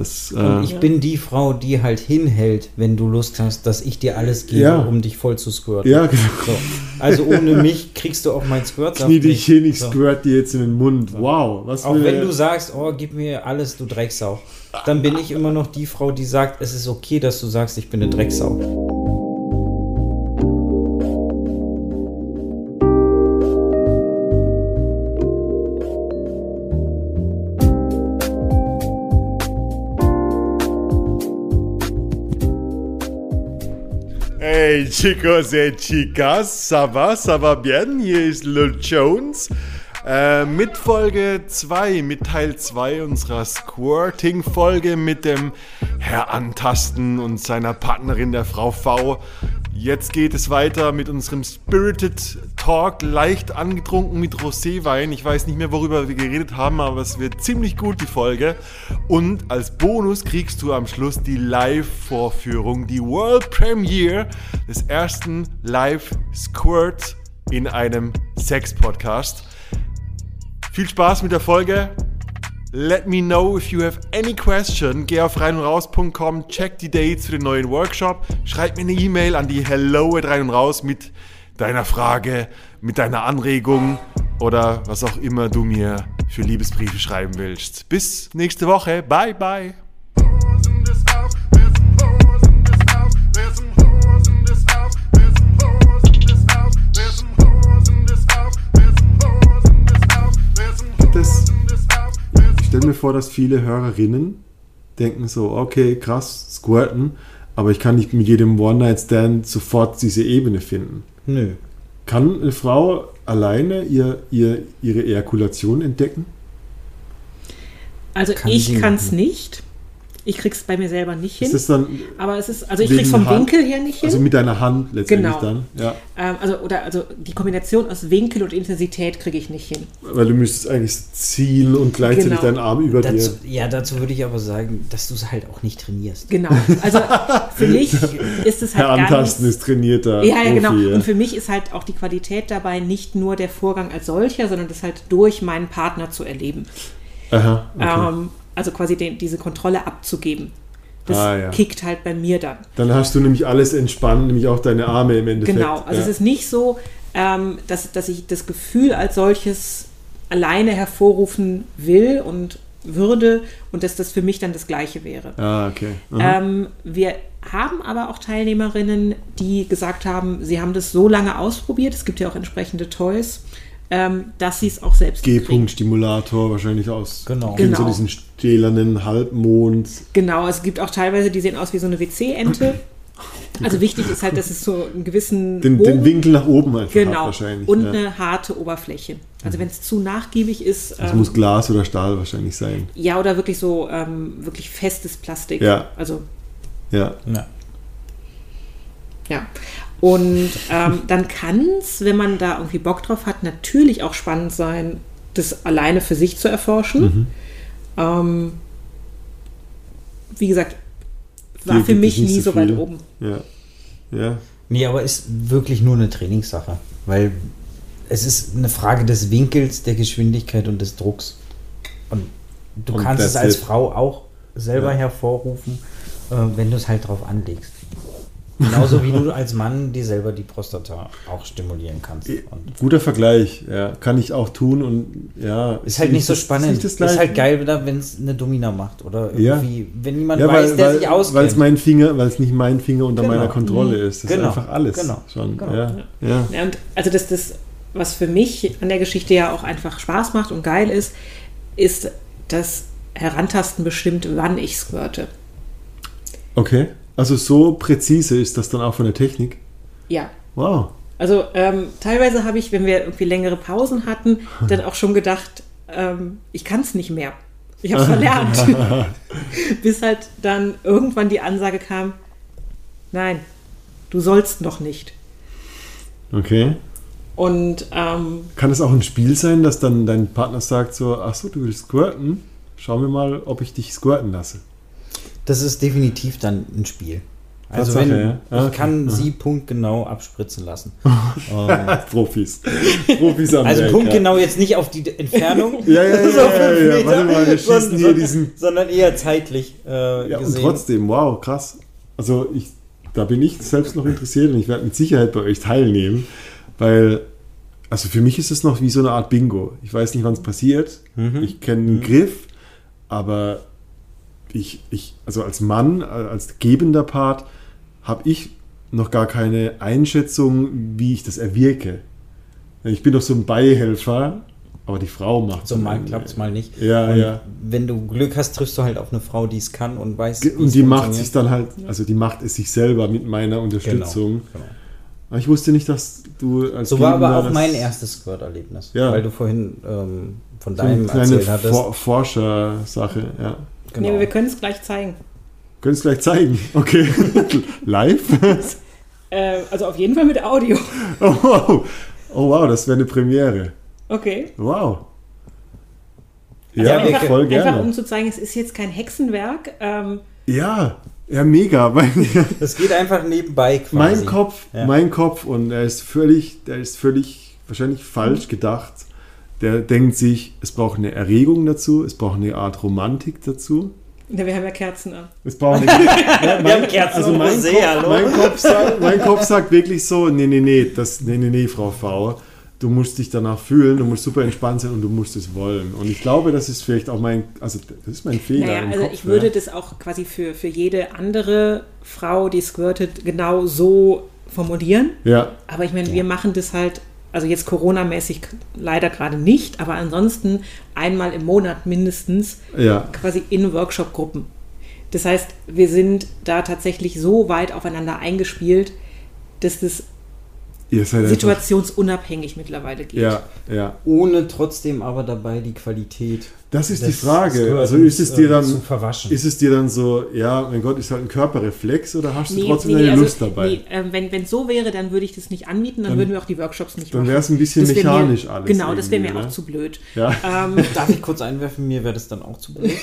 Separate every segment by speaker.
Speaker 1: Das, äh,
Speaker 2: ich bin die Frau, die halt hinhält, wenn du Lust hast, dass ich dir alles gebe,
Speaker 1: Ja.
Speaker 2: um dich voll zu squirten.
Speaker 1: ja, genau.
Speaker 2: So. Also ohne mich kriegst du auch mein Squirt.
Speaker 1: Knie dich hin, ich
Speaker 2: so.
Speaker 1: squirt dir jetzt in den Mund. Wow, was
Speaker 2: Auch wenn du sagst, oh, gib mir alles, du Drecksau. Dann bin ich immer noch die Frau, die sagt, es ist okay, dass du sagst, ich bin eine Drecksau.
Speaker 1: Chicos et chicas, ça va, ça va bien? Hier ist Lil Jones äh, mit Folge 2, mit Teil 2 unserer Squirting-Folge mit dem Herr Antasten und seiner Partnerin, der Frau V. Jetzt geht es weiter mit unserem Spirited Talk, leicht angetrunken mit Roséwein. Ich weiß nicht mehr, worüber wir geredet haben, aber es wird ziemlich gut, die Folge. Und als Bonus kriegst du am Schluss die Live-Vorführung, die World Premiere des ersten Live-Squirt in einem Sex-Podcast. Viel Spaß mit der Folge. Let me know if you have any question. Geh auf reinundraus.com, check die Dates für den neuen Workshop, schreib mir eine E-Mail an die hello at rein und raus mit deiner Frage, mit deiner Anregung oder was auch immer du mir für Liebesbriefe schreiben willst. Bis nächste Woche. Bye, bye. Stelle mir vor, dass viele Hörerinnen denken so, okay, krass, squirten, aber ich kann nicht mit jedem One-Night-Stand sofort diese Ebene finden.
Speaker 2: Nö.
Speaker 1: Kann eine Frau alleine ihr, ihr, ihre Ejakulation entdecken?
Speaker 3: Also
Speaker 2: Kann
Speaker 3: ich kann es nicht. Ich krieg's bei mir selber nicht hin.
Speaker 1: Ist das dann
Speaker 3: aber es ist, also ich krieg's vom
Speaker 1: Hand?
Speaker 3: Winkel her nicht hin.
Speaker 1: Also mit deiner Hand letztendlich
Speaker 3: Genau.
Speaker 1: dann? Ja.
Speaker 3: ähm, also, oder, also die Kombination aus Winkel und Intensität kriege ich nicht hin.
Speaker 1: Weil du müsstest eigentlich ziehen und gleichzeitig
Speaker 3: Genau.
Speaker 1: deinen Arm über
Speaker 2: Dazu,
Speaker 1: dir.
Speaker 2: ja, dazu würde ich aber sagen, dass du es halt auch nicht trainierst.
Speaker 3: Genau. Also für mich ist es halt
Speaker 1: Herr
Speaker 3: gar
Speaker 1: Antasten
Speaker 3: nicht.
Speaker 1: ist trainierter.
Speaker 3: Ja, ja, genau.
Speaker 1: Profi, ja.
Speaker 3: Und für mich ist halt auch die Qualität dabei nicht nur der Vorgang als solcher, sondern das halt durch meinen Partner zu erleben.
Speaker 1: Aha, okay.
Speaker 3: Ähm, also quasi den, diese Kontrolle abzugeben. Das
Speaker 1: Ah, ja.
Speaker 3: kickt halt bei mir dann.
Speaker 1: Dann hast du nämlich alles entspannt, nämlich auch deine Arme im Endeffekt.
Speaker 3: Genau, also
Speaker 1: ja.
Speaker 3: es ist nicht so, ähm, dass, dass ich das Gefühl als solches alleine hervorrufen will und würde und dass das für mich dann das Gleiche wäre.
Speaker 1: Ah, okay.
Speaker 3: Ähm, wir haben aber auch Teilnehmerinnen, die gesagt haben, sie haben das so lange ausprobiert, es gibt ja auch entsprechende Toys, ähm, dass sie es auch selbst kriegen.
Speaker 1: G-Punkt-Stimulator wahrscheinlich aus.
Speaker 2: Genau.
Speaker 1: Kennt so
Speaker 3: Genau.
Speaker 1: diesen stählernen Halbmond.
Speaker 3: Genau, es gibt auch teilweise, die sehen aus wie so eine WC-Ente. Also wichtig ist halt, dass es so einen gewissen
Speaker 1: Den, den Winkel nach oben einfach hat
Speaker 3: genau
Speaker 1: wahrscheinlich.
Speaker 3: und
Speaker 1: ja. Mhm.
Speaker 3: eine harte Oberfläche. Also wenn es zu nachgiebig ist,
Speaker 1: Das
Speaker 3: ähm,
Speaker 1: muss Glas oder Stahl wahrscheinlich sein.
Speaker 3: ja oder wirklich so ähm, wirklich festes Plastik.
Speaker 1: Ja.
Speaker 3: Also
Speaker 1: Ja.
Speaker 2: Ja.
Speaker 3: ja. Und ähm, dann kann es, wenn man da irgendwie Bock drauf hat, natürlich auch spannend sein, das alleine für sich zu erforschen.
Speaker 1: Mhm.
Speaker 3: Ähm, wie gesagt, war
Speaker 1: Dir
Speaker 3: für mich nie
Speaker 1: so
Speaker 3: so weit oben.
Speaker 1: Ja. Ja.
Speaker 2: Nee, aber ist wirklich nur eine Trainingssache. Weil es ist eine Frage des Winkels, der Geschwindigkeit und des Drucks. Und du
Speaker 1: Und
Speaker 2: kannst es als
Speaker 1: it.
Speaker 2: Frau auch selber
Speaker 1: Ja.
Speaker 2: hervorrufen, äh, wenn du es halt drauf anlegst. Genauso wie du als Mann dir selber die Prostata auch stimulieren kannst. Und
Speaker 1: Guter Vergleich. Ja. Kann ich auch tun und ja.
Speaker 2: ist halt nicht so
Speaker 1: das-
Speaker 2: spannend.
Speaker 1: Ist,
Speaker 2: Ist, halt geil, wenn es eine Domina macht. Oder
Speaker 1: Ja.
Speaker 2: irgendwie, wenn jemand
Speaker 1: Ja,
Speaker 2: weiß,
Speaker 1: weil,
Speaker 2: der
Speaker 1: weil,
Speaker 2: sich
Speaker 1: weil es
Speaker 2: auskennt.
Speaker 1: mein Finger, weil es nicht mein Finger unter
Speaker 2: Genau.
Speaker 1: meiner Kontrolle ist. Das
Speaker 2: Genau.
Speaker 1: ist einfach alles.
Speaker 2: Genau.
Speaker 1: Schon.
Speaker 2: Genau.
Speaker 1: Ja. Ja.
Speaker 3: Ja, und also das, das, was für mich an der Geschichte ja auch einfach Spaß macht und geil ist, ist das Herantasten bestimmt, wann ich squirte.
Speaker 1: Okay. Also so präzise ist das dann auch von der Technik.
Speaker 3: Ja.
Speaker 1: Wow.
Speaker 3: Also ähm, teilweise habe ich, wenn wir irgendwie längere Pausen hatten, dann auch schon gedacht, ähm, ich kann es nicht mehr. Ich habe es verlernt. Bis halt dann irgendwann die Ansage kam, nein, du sollst noch nicht.
Speaker 1: Okay.
Speaker 3: Und ähm,
Speaker 1: Kann es auch ein Spiel sein, dass dann dein Partner sagt so, ach so, du willst squirten? Schauen wir mal, ob ich dich squirten lasse.
Speaker 2: Das ist definitiv dann ein Spiel. Also
Speaker 1: Tatsache,
Speaker 2: wenn
Speaker 1: ja.
Speaker 2: Ich
Speaker 1: okay.
Speaker 2: kann sie punktgenau abspritzen lassen. ähm,
Speaker 1: Profis. Profis am
Speaker 2: also
Speaker 1: Werk,
Speaker 2: punktgenau jetzt nicht auf die Entfernung,
Speaker 1: Ja, ja, ja,
Speaker 2: so
Speaker 1: ja, ja, ja. Warte mal, wir schießen
Speaker 2: sondern-
Speaker 1: hier diesen.
Speaker 2: sondern eher zeitlich äh,
Speaker 1: Ja, und
Speaker 2: gesehen.
Speaker 1: trotzdem, wow, krass. Also ich, da bin ich selbst noch interessiert und ich werde mit Sicherheit bei euch teilnehmen, weil, also für mich ist es noch wie so eine Art Bingo. Ich weiß nicht, wann es passiert.
Speaker 2: Mhm.
Speaker 1: Ich kenne den Griff, aber ich, ich, also als Mann, als gebender Part, habe ich noch gar keine Einschätzung, wie ich das erwirke. Ich bin doch so ein Beihelfer, aber die Frau macht
Speaker 2: so mal klappt es mal nicht.
Speaker 1: Ja,
Speaker 2: und
Speaker 1: ja.
Speaker 2: Wenn du Glück hast, triffst du halt auf eine Frau, die es kann und weiß,
Speaker 1: Und
Speaker 2: es
Speaker 1: die macht sich dann halt, also die macht es sich selber mit meiner
Speaker 2: genau,
Speaker 1: Unterstützung.
Speaker 2: genau.
Speaker 1: Aber ich wusste nicht, dass du als
Speaker 2: So war aber auch mein erstes Squirt-Erlebnis,
Speaker 1: Ja.
Speaker 2: weil du vorhin ähm, von
Speaker 1: so eine
Speaker 2: deinem
Speaker 1: kleine
Speaker 2: erzählt hattest.
Speaker 1: For Forscher-Sache, ja.
Speaker 2: Genau.
Speaker 3: Nee, aber wir können es gleich zeigen.
Speaker 1: Können es gleich zeigen. Okay. Live?
Speaker 3: Äh, also auf jeden Fall mit Audio.
Speaker 1: oh, wow. Oh wow, das wäre eine Premiere.
Speaker 3: Okay.
Speaker 1: Wow.
Speaker 2: Ja,
Speaker 1: Ja,
Speaker 2: wir-
Speaker 1: voll
Speaker 3: Einfach
Speaker 1: gerne.
Speaker 3: um zu zeigen, es ist jetzt kein Hexenwerk. Ähm,
Speaker 1: ja, ja, mega. Mein,
Speaker 2: Das geht einfach nebenbei quasi.
Speaker 1: mein Kopf,
Speaker 2: Ja.
Speaker 1: mein Kopf und er ist völlig, der ist völlig wahrscheinlich falsch gedacht. Der denkt sich, es braucht eine Erregung dazu, es braucht eine Art Romantik dazu.
Speaker 3: ja, wir haben ja Kerzen an.
Speaker 1: Es braucht eine, ja,
Speaker 2: Wir haben Kerzen
Speaker 1: also mein,
Speaker 2: Rosé,
Speaker 1: Kopf,
Speaker 2: hallo?
Speaker 1: mein, Kopf sagt, mein Kopf sagt wirklich so, nee, nee, nee, das, nee, nee, nee, Frau V. Du musst dich danach fühlen, du musst super entspannt sein und du musst es wollen. Und ich glaube, das ist vielleicht auch mein, also das ist mein Fehler
Speaker 3: Naja,
Speaker 1: im
Speaker 3: also
Speaker 1: Kopf.
Speaker 3: ich würde
Speaker 1: ja.
Speaker 3: das auch quasi für, für jede andere Frau, die squirtet, genau so formulieren.
Speaker 1: Ja,
Speaker 3: Aber ich meine, wir machen das halt, also jetzt Corona-mäßig leider gerade nicht, aber ansonsten einmal im Monat mindestens
Speaker 1: ja,
Speaker 3: quasi in Workshop-Gruppen. Das heißt, wir sind da tatsächlich so weit aufeinander eingespielt, dass das
Speaker 1: ihr seid einfach,
Speaker 3: situationsunabhängig mittlerweile geht.
Speaker 1: ja, ja.
Speaker 2: Ohne trotzdem aber dabei die Qualität.
Speaker 1: Das ist die
Speaker 2: des
Speaker 1: Frage. Also ist es dir
Speaker 2: äh,
Speaker 1: dann,
Speaker 2: zu verwaschen.
Speaker 1: ist es dir dann so, ja, mein Gott, ist halt ein Körperreflex oder hast du trotzdem
Speaker 3: nee,
Speaker 1: deine
Speaker 3: also,
Speaker 1: Lust dabei?
Speaker 3: Nee, ähm, wenn es so wäre, dann würde ich das nicht anbieten, dann,
Speaker 1: Dann-
Speaker 3: würden wir auch die Workshops nicht
Speaker 1: dann
Speaker 3: machen.
Speaker 1: wär's ein bisschen
Speaker 3: Das
Speaker 1: mechanisch
Speaker 3: mir,
Speaker 1: alles
Speaker 3: Genau, das wäre mir
Speaker 1: irgendwie,
Speaker 3: auch
Speaker 1: ne?
Speaker 3: zu blöd.
Speaker 1: Ja.
Speaker 3: Ähm,
Speaker 2: Darf ich kurz einwerfen, mir wäre das dann auch zu blöd.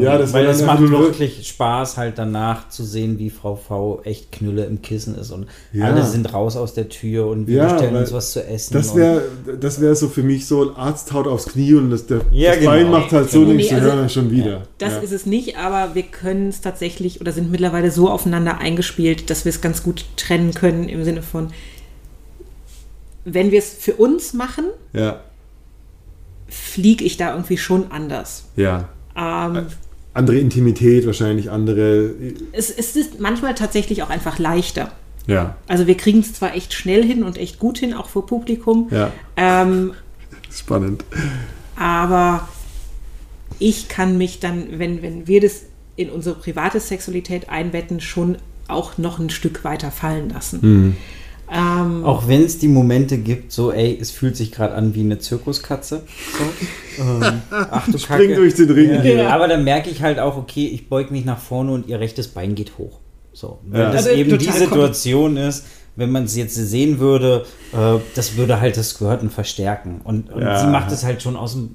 Speaker 1: Ja, das
Speaker 2: Weil es
Speaker 1: dann
Speaker 2: macht wirklich Spaß, halt danach zu sehen, wie Frau V echt Knülle im Kissen ist und
Speaker 1: Ja.
Speaker 2: alle sind raus aus der Tür und wir
Speaker 1: Ja,
Speaker 2: bestellen uns was zu essen.
Speaker 1: Das wäre das wär so für mich so, ein Arzt haut aufs Knie und das, der,
Speaker 2: Ja,
Speaker 1: das
Speaker 2: genau.
Speaker 1: Bein macht halt so, denkst du,
Speaker 3: Nee, also-
Speaker 1: ja, schon wieder.
Speaker 3: Das
Speaker 1: ja.
Speaker 3: ist es nicht, aber wir können es tatsächlich oder sind mittlerweile so aufeinander eingespielt, dass wir es ganz gut trennen können im Sinne von, wenn wir es für uns machen,
Speaker 1: ja,
Speaker 3: fliege ich da irgendwie schon anders.
Speaker 1: ja.
Speaker 3: Ähm,
Speaker 1: Andere Intimität wahrscheinlich, andere,
Speaker 3: es, es ist manchmal tatsächlich auch einfach leichter.
Speaker 1: ja,
Speaker 3: Also wir kriegen es zwar echt schnell hin und echt gut hin, auch vor Publikum,
Speaker 1: ja,
Speaker 3: ähm,
Speaker 1: spannend.
Speaker 3: aber ich kann mich dann, wenn, wenn wir das in unsere private Sexualität einbetten, schon auch noch ein Stück weiter fallen lassen.
Speaker 1: Mhm.
Speaker 3: Ähm,
Speaker 2: Auch wenn es die Momente gibt, so, ey, es fühlt sich gerade an wie eine Zirkuskatze. So. ähm, ach du
Speaker 1: Spring
Speaker 2: Kacke.
Speaker 1: durch den Ring
Speaker 2: Ja.
Speaker 1: hier.
Speaker 2: Aber dann merke ich halt auch, okay, ich beug mich nach vorne und ihr rechtes Bein geht hoch. So. Weil
Speaker 1: Ja.
Speaker 2: das
Speaker 3: Also
Speaker 2: eben die Situation ist, wenn man es jetzt sehen würde, äh, das würde halt das Squirten verstärken. Und, und
Speaker 1: Ja.
Speaker 2: sie macht es halt schon aus dem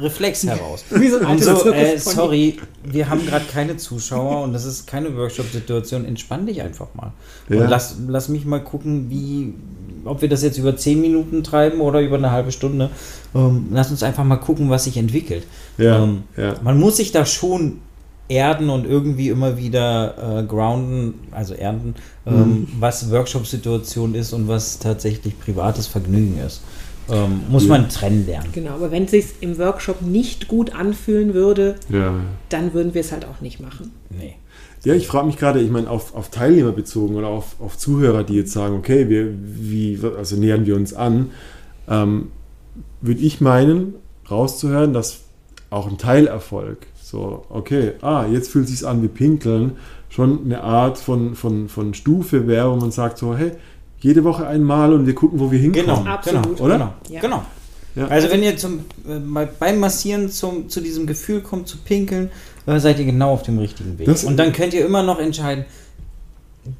Speaker 2: Reflex heraus.
Speaker 3: Wie so ein
Speaker 2: und so, äh,
Speaker 3: Zirkuspony.
Speaker 2: sorry, wir haben gerade keine Zuschauer und das ist keine Workshop-Situation. Entspann dich einfach mal.
Speaker 1: Ja.
Speaker 2: Und lass, lass mich mal gucken, wie, ob wir das jetzt über 10 Minuten treiben oder über eine halbe Stunde. Ähm, lass uns einfach mal gucken, was sich entwickelt.
Speaker 1: Ja,
Speaker 2: Ähm,
Speaker 1: ja.
Speaker 2: Man muss sich da schon erden und irgendwie immer wieder äh, grounden, also erden, ähm,
Speaker 1: Mhm.
Speaker 2: was Workshop-Situation ist und was tatsächlich privates Vergnügen ist. Ähm, muss
Speaker 1: Ja.
Speaker 2: man trennen lernen.
Speaker 3: genau, aber wenn es sich im Workshop nicht gut anfühlen würde,
Speaker 1: ja.
Speaker 3: dann würden wir es halt auch nicht machen.
Speaker 2: Nee.
Speaker 1: Ja, ich frage mich gerade, ich meine, auf, auf Teilnehmer bezogen oder auf, auf Zuhörer, die jetzt sagen, okay, wir, wie, also nähern wir uns an, ähm, würde ich meinen, rauszuhören, dass auch ein Teilerfolg, so, okay, ah, jetzt fühlt es sich an wie Pinkeln, schon eine Art von, von, von Stufe wäre, wo man sagt so, hey, jede Woche einmal und wir gucken, wo wir hinkommen.
Speaker 2: Genau,
Speaker 3: Absolut.
Speaker 2: genau,
Speaker 1: Oder?
Speaker 2: Genau.
Speaker 3: Ja.
Speaker 2: genau.
Speaker 1: Ja.
Speaker 2: Also wenn ihr zum, äh, beim Massieren zum, zu diesem Gefühl kommt, zu pinkeln, äh, seid ihr genau auf dem richtigen Weg.
Speaker 1: Das-
Speaker 2: Und dann könnt ihr immer noch entscheiden,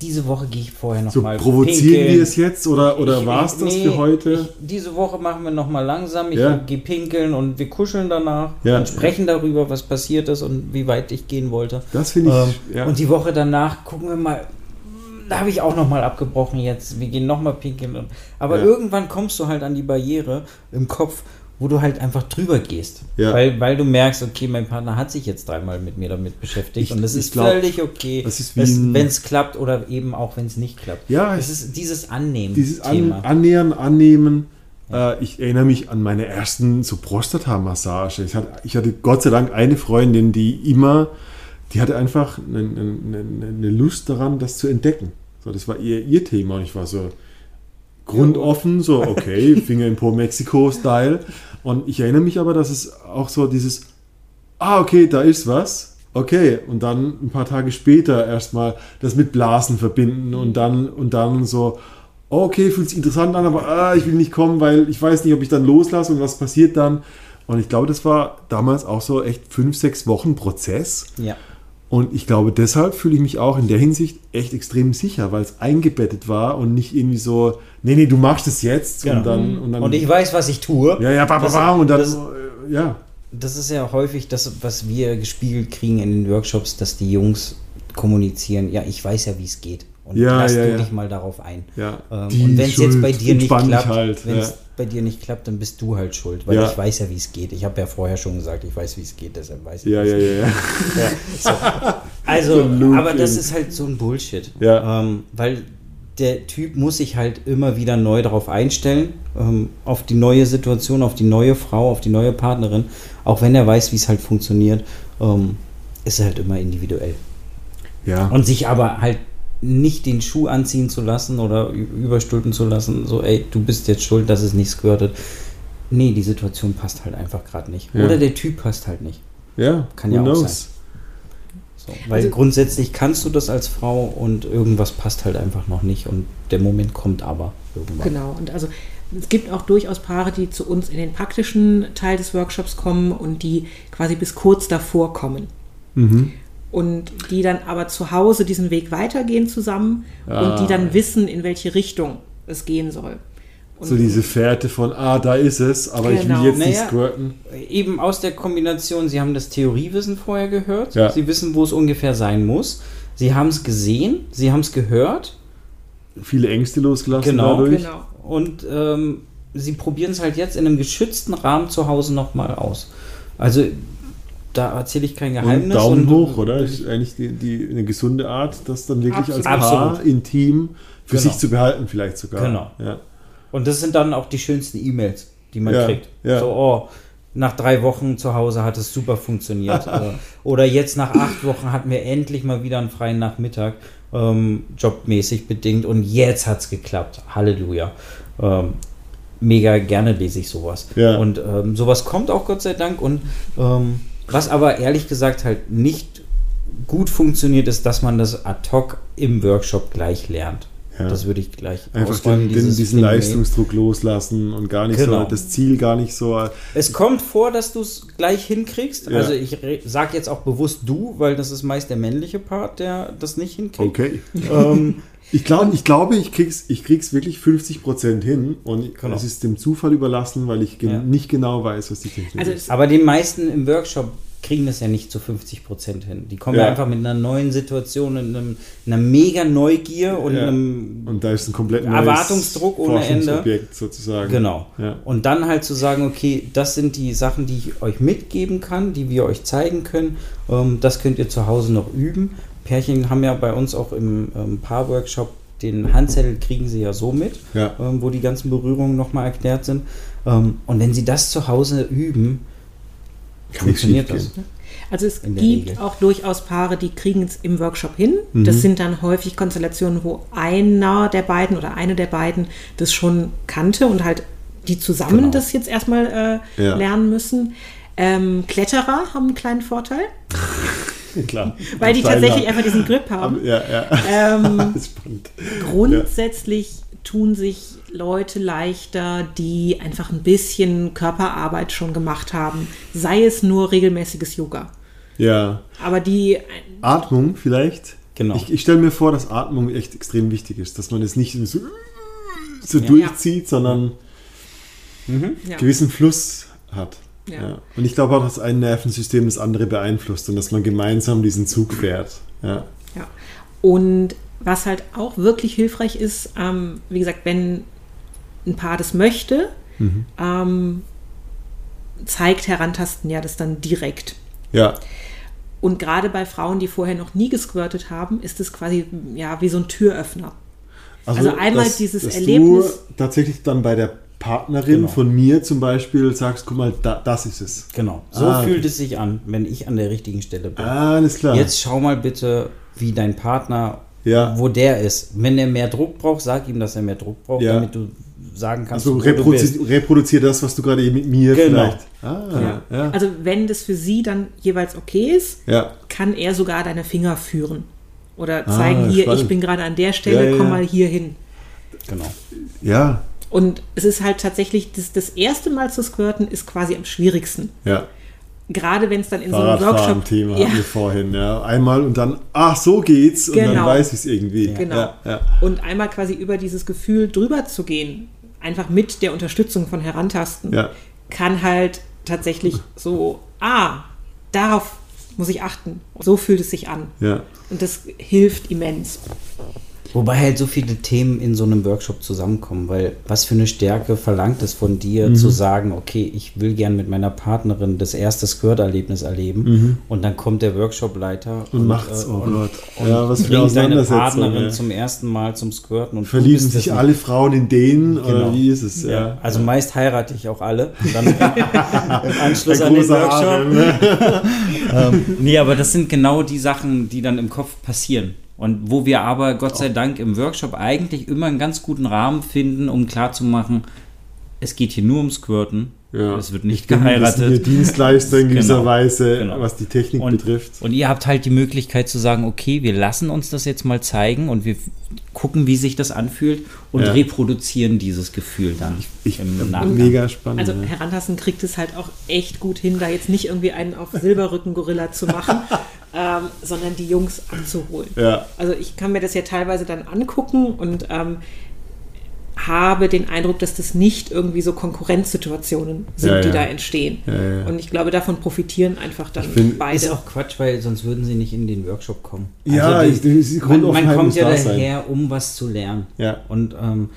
Speaker 2: diese Woche gehe ich vorher noch
Speaker 1: So
Speaker 2: mal
Speaker 1: provozieren
Speaker 2: pinkeln.
Speaker 1: wir es jetzt oder, oder war es das
Speaker 2: nee,
Speaker 1: für heute?
Speaker 2: Ich, diese Woche machen wir noch mal langsam. Ich
Speaker 1: Ja.
Speaker 2: gehe pinkeln und wir kuscheln danach
Speaker 1: Ja.
Speaker 2: und sprechen darüber, was passiert ist und wie weit ich gehen wollte.
Speaker 1: das finde
Speaker 2: Ähm,
Speaker 1: ich, ja.
Speaker 2: Und die Woche danach gucken wir mal, da habe ich auch nochmal abgebrochen jetzt. Wir gehen nochmal pinkeln. Aber
Speaker 1: Ja.
Speaker 2: irgendwann kommst du halt an die Barriere im Kopf, wo du halt einfach drüber gehst.
Speaker 1: Ja.
Speaker 2: Weil, weil du merkst, okay, mein Partner hat sich jetzt dreimal mit mir damit beschäftigt
Speaker 1: Ich-
Speaker 2: und das ist
Speaker 1: glaub,
Speaker 2: völlig okay, wenn es klappt oder eben auch wenn es nicht klappt.
Speaker 1: Ja,
Speaker 2: es ist dieses Annehmen.
Speaker 1: Dieses An
Speaker 2: Thema.
Speaker 1: Annähern, Annehmen. Äh, ich erinnere mich an meine ersten so Prostata-Massage. Ich hatte, ich hatte Gott sei Dank eine Freundin, die immer, die hatte einfach eine, eine, eine Lust daran, das zu entdecken. So, das war ihr, ihr Thema und ich war so grundoffen, so okay, Finger in Po Mexiko-Style. Und ich erinnere mich aber, dass es auch so dieses, ah, okay, da ist was. Okay, und dann ein paar Tage später erstmal das mit Blasen verbinden und dann und dann so, okay, fühlt sich interessant an, aber ah, ich will nicht kommen, weil ich weiß nicht, ob ich dann loslasse und was passiert dann. Und ich glaube, das war damals auch so echt fünf, sechs Wochen Prozess.
Speaker 2: Ja.
Speaker 1: Und ich glaube, deshalb fühle ich mich auch in der Hinsicht echt extrem sicher, weil es eingebettet war und nicht irgendwie so, nee, nee, du machst es jetzt und dann. Und, dann
Speaker 2: Genau. Und ich weiß, was ich tue.
Speaker 1: ja, ja, ba, ba, ba, und dann,
Speaker 2: das-
Speaker 1: äh, ja.
Speaker 2: Das ist ja häufig das, was wir gespiegelt kriegen in den Workshops, dass die Jungs kommunizieren, ja, ich weiß ja, wie es geht. Und
Speaker 1: Ja,
Speaker 2: lass
Speaker 1: ja,
Speaker 2: du
Speaker 1: ja.
Speaker 2: dich mal darauf ein.
Speaker 1: Ja.
Speaker 2: Ähm, und wenn es jetzt bei dir nicht klappt,
Speaker 1: halt,
Speaker 2: wenn es bei dir nicht klappt, dann bist du halt schuld, weil ich weiß ja, wie es geht. Ich habe ja vorher schon gesagt, ich weiß, wie es geht, deshalb weiß ich
Speaker 1: Ja, ja, ja, ja.
Speaker 2: Ja, so. Also,
Speaker 1: So
Speaker 2: aber das ist halt so ein Bullshit.
Speaker 1: Ja.
Speaker 2: Ähm, weil der Typ muss sich halt immer wieder neu darauf einstellen, ähm, auf die neue Situation, auf die neue Frau, auf die neue Partnerin. Auch wenn er weiß, wie es halt funktioniert, ähm, ist er halt immer individuell.
Speaker 1: Ja.
Speaker 2: Und sich aber halt nicht den Schuh anziehen zu lassen oder überstülpen zu lassen, so, ey, du bist jetzt schuld, dass es nicht squirtet. Nee, die Situation passt halt einfach gerade nicht.
Speaker 1: Ja.
Speaker 2: Oder der Typ passt halt nicht.
Speaker 1: ja,
Speaker 2: Kann ja auch
Speaker 1: knows?
Speaker 2: So, weil
Speaker 3: Also-
Speaker 2: grundsätzlich kannst du das als Frau und irgendwas passt halt einfach noch nicht und der Moment kommt aber irgendwann.
Speaker 3: Genau, und also es gibt auch durchaus Paare, die zu uns in den praktischen Teil des Workshops kommen und die quasi bis kurz davor kommen.
Speaker 1: Mhm.
Speaker 3: Und die dann aber zu Hause diesen Weg weitergehen zusammen und die dann wissen, in welche Richtung es gehen soll. Und
Speaker 1: So diese Fährte von, ah, da ist es, aber ich
Speaker 3: Genau.
Speaker 1: will jetzt nicht
Speaker 2: Naja.
Speaker 1: squirten.
Speaker 2: Eben aus der Kombination, sie haben das Theoriewissen vorher gehört,
Speaker 1: Ja.
Speaker 2: sie wissen, wo es ungefähr sein muss, sie haben es gesehen, sie haben es gehört,
Speaker 1: Viele Ängste losgelassen
Speaker 2: Genau.
Speaker 1: dadurch.
Speaker 3: Genau.
Speaker 2: und ähm, sie probieren es halt jetzt in einem geschützten Rahmen zu Hause nochmal aus. Also da erzähle ich kein
Speaker 1: Und
Speaker 2: Geheimnis.
Speaker 1: Daumen
Speaker 2: und-
Speaker 1: hoch, oder? Ist eigentlich die, die, eine gesunde Art, das dann wirklich als
Speaker 3: Absolut.
Speaker 1: Paar
Speaker 2: Absolut.
Speaker 1: intim für
Speaker 2: Genau.
Speaker 1: sich zu behalten, vielleicht sogar.
Speaker 2: Genau.
Speaker 1: Ja.
Speaker 2: Und das sind dann auch die schönsten E-Mails, die man
Speaker 1: Ja,
Speaker 2: kriegt.
Speaker 1: ja.
Speaker 2: So, oh, nach drei Wochen zu Hause hat es super funktioniert. Äh, Oder jetzt nach acht Wochen hatten wir endlich mal wieder einen freien Nachmittag, ähm, jobmäßig bedingt. Und jetzt hat es geklappt. Halleluja. Ähm, mega gerne lese ich sowas.
Speaker 1: Ja.
Speaker 2: Und ähm, sowas kommt auch Gott sei Dank. Und ähm, was aber ehrlich gesagt halt nicht gut funktioniert, ist, dass man das ad hoc im Workshop gleich lernt.
Speaker 1: Ja.
Speaker 2: Das würde ich gleich
Speaker 1: Einfach den, den, diesen. Leistungsdruck loslassen und gar nicht
Speaker 2: Genau.
Speaker 1: so, das Ziel gar nicht so.
Speaker 2: Es kommt vor, dass du es gleich hinkriegst.
Speaker 1: Ja.
Speaker 2: Also ich sage jetzt auch bewusst du, weil das ist meist der männliche Part, der das nicht hinkriegt.
Speaker 1: Okay.
Speaker 2: Ähm,
Speaker 1: Ich, glaub, ich glaube, ich krieg's, ich krieg's wirklich 50% hin und
Speaker 2: Genau.
Speaker 1: es ist dem Zufall überlassen, weil ich gen
Speaker 2: Ja.
Speaker 1: nicht genau weiß, was die Technik
Speaker 3: Also
Speaker 1: ist.
Speaker 2: aber die meisten im Workshop kriegen das ja nicht zu 50 Prozent hin. Die kommen ja.
Speaker 1: Ja.
Speaker 2: einfach mit einer neuen Situation, in einem, einer mega Neugier und
Speaker 1: Ja.
Speaker 2: einem
Speaker 1: Und da ist ein komplett neues
Speaker 2: Erwartungsdruck ohne Ende.
Speaker 1: Sozusagen.
Speaker 2: Genau.
Speaker 1: Ja.
Speaker 2: Und dann halt zu sagen, okay, das sind die Sachen, die ich euch mitgeben kann, die wir euch zeigen können. Ähm, das könnt ihr zu Hause noch üben. Pärchen haben ja bei uns auch im ähm, Paarworkshop den Handzettel kriegen sie ja so mit,
Speaker 1: Ja.
Speaker 2: ähm, wo die ganzen Berührungen nochmal erklärt sind. Ähm, und wenn sie das zu Hause üben,
Speaker 1: Kann
Speaker 2: funktioniert das.
Speaker 1: gehen.
Speaker 3: also es gibt
Speaker 2: Regel.
Speaker 3: auch durchaus Paare, die kriegen es im Workshop hin.
Speaker 1: Mhm.
Speaker 3: Das sind dann häufig Konstellationen, wo einer der beiden oder eine der beiden das schon kannte und halt die zusammen
Speaker 2: Genau.
Speaker 3: das jetzt erstmal äh,
Speaker 1: Ja.
Speaker 3: lernen müssen. Ähm, Kletterer haben einen kleinen Vorteil,
Speaker 1: Klar.
Speaker 3: weil die tatsächlich einfach diesen Grip haben.
Speaker 1: Ja, ja.
Speaker 3: Ähm,
Speaker 1: Das ist spannend.
Speaker 3: Grundsätzlich tun sich Leute leichter, die einfach ein bisschen Körperarbeit schon gemacht haben. Sei es nur regelmäßiges Yoga.
Speaker 1: Ja.
Speaker 3: Aber die,
Speaker 1: Atmung vielleicht.
Speaker 2: Genau.
Speaker 1: Ich, ich stelle mir vor, dass Atmung echt extrem wichtig ist, dass man es nicht so, so
Speaker 2: Ja.
Speaker 1: durchzieht, sondern
Speaker 3: ja,
Speaker 1: gewissen Fluss hat.
Speaker 3: Ja.
Speaker 1: Und ich glaube auch, dass ein Nervensystem das andere beeinflusst und dass man gemeinsam diesen Zug fährt. Ja.
Speaker 3: ja. Und Was halt auch wirklich hilfreich ist, ähm, wie gesagt, wenn ein Paar das möchte, ähm, zeigt Herantasten ja das dann direkt.
Speaker 1: Ja.
Speaker 3: Und gerade bei Frauen, die vorher noch nie gesquirtet haben, ist es quasi ja wie so ein Türöffner. Also einmal dieses
Speaker 1: dass
Speaker 3: Erlebnis-
Speaker 1: Du tatsächlich dann bei der Partnerin
Speaker 2: Genau.
Speaker 1: von mir zum Beispiel sagst, guck mal, da, das ist es.
Speaker 2: Genau. So
Speaker 1: Ah, okay.
Speaker 2: fühlt es sich an, wenn ich an der richtigen Stelle bin.
Speaker 1: Ah, alles klar.
Speaker 2: Jetzt schau mal bitte, wie dein Partner,
Speaker 1: Ja.
Speaker 2: wo der ist. Wenn er mehr Druck braucht, sag ihm, dass er mehr Druck braucht,
Speaker 1: Ja.
Speaker 2: damit du sagen kannst,
Speaker 1: also
Speaker 2: wo du bist.
Speaker 1: reproduzier, reproduzier das, was du gerade eben mit mir
Speaker 2: Genau.
Speaker 1: vielleicht. Ah, ja. Ja.
Speaker 3: Also wenn das für sie dann jeweils okay ist,
Speaker 1: ja.
Speaker 3: kann er sogar deine Finger führen. Oder zeigen,
Speaker 1: Ah,
Speaker 3: hier,
Speaker 1: spannend.
Speaker 3: ich bin gerade an der Stelle, komm
Speaker 1: ja.
Speaker 3: mal hier hin.
Speaker 2: Genau.
Speaker 1: Ja.
Speaker 3: Und es ist halt tatsächlich, das, das erste Mal zu squirten ist quasi am schwierigsten.
Speaker 1: Ja.
Speaker 3: Gerade wenn es dann in so einem Workshop...
Speaker 1: Fahrradfahren-Thema
Speaker 3: Ja,
Speaker 1: hatten wir vorhin, ja. Einmal und dann, ach, so geht's und dann
Speaker 3: Genau.
Speaker 1: weiß ich es irgendwie.
Speaker 3: Genau.
Speaker 1: Ja, ja.
Speaker 3: Und einmal quasi über dieses Gefühl drüber zu gehen, einfach mit der Unterstützung von Herantasten,
Speaker 1: Ja.
Speaker 3: kann halt tatsächlich so, ah, darauf muss ich achten. So fühlt es sich an.
Speaker 1: ja.
Speaker 3: Und das hilft immens.
Speaker 2: Wobei halt so viele Themen in so einem Workshop zusammenkommen, weil was für eine Stärke verlangt es von
Speaker 1: Mhm.
Speaker 2: dir zu sagen, okay, ich will gern mit meiner Partnerin das erste Squirt-Erlebnis erleben und dann kommt der Workshopleiter
Speaker 1: Mhm. Und macht's, oh
Speaker 2: und,
Speaker 1: Gott.
Speaker 2: und
Speaker 1: Ja, was für eine
Speaker 2: bringt seine Partnerin
Speaker 1: ja.
Speaker 2: zum ersten Mal zum Squirten und
Speaker 1: Verlieben sich alle Frauen in den oder
Speaker 2: Genau.
Speaker 1: wie ist es?
Speaker 2: Ja, also meist heirate ich auch alle. Dann im Anschluss an den Workshop.
Speaker 1: Ne?
Speaker 2: ähm, nee, aber das sind genau die Sachen, die dann im Kopf passieren. Und wo wir aber Gott sei Dank im Workshop eigentlich immer einen ganz guten Rahmen finden, um klarzumachen, es geht hier nur um Squirten.
Speaker 1: Ja.
Speaker 2: Es wird nicht
Speaker 1: Ich bin- Wir sind hier
Speaker 2: geheiratet.
Speaker 1: Dienstleister in gewisser
Speaker 2: Genau.
Speaker 1: Weise,
Speaker 2: Genau.
Speaker 1: was die Technik
Speaker 2: Und,
Speaker 1: betrifft.
Speaker 2: und ihr habt halt die Möglichkeit zu sagen, okay, wir lassen uns das jetzt mal zeigen und wir gucken, wie sich das anfühlt und
Speaker 1: Ja.
Speaker 2: reproduzieren dieses Gefühl dann
Speaker 1: Ich,
Speaker 2: im Nachgang.
Speaker 1: mega spannend.
Speaker 3: Also
Speaker 1: ja.
Speaker 3: Herantasten kriegt es halt auch echt gut hin, da jetzt nicht irgendwie einen auf Silberrücken-Gorilla zu machen, ähm, sondern die Jungs abzuholen.
Speaker 1: Ja.
Speaker 3: Also ich kann mir das ja teilweise dann angucken und ähm, habe den Eindruck, dass das nicht irgendwie so Konkurrenzsituationen sind,
Speaker 1: Ja,
Speaker 3: die
Speaker 1: ja.
Speaker 3: da entstehen.
Speaker 1: Ja, ja.
Speaker 3: Und ich glaube, davon profitieren einfach dann
Speaker 1: find-
Speaker 3: beide.
Speaker 2: Ist auch Quatsch, weil sonst würden sie nicht in den Workshop kommen.
Speaker 1: Ja,
Speaker 2: Also
Speaker 1: ich- die- die
Speaker 2: man, man kommt ja
Speaker 1: da sein.
Speaker 2: daher, um was zu lernen.
Speaker 1: Ja.
Speaker 2: Und ähm,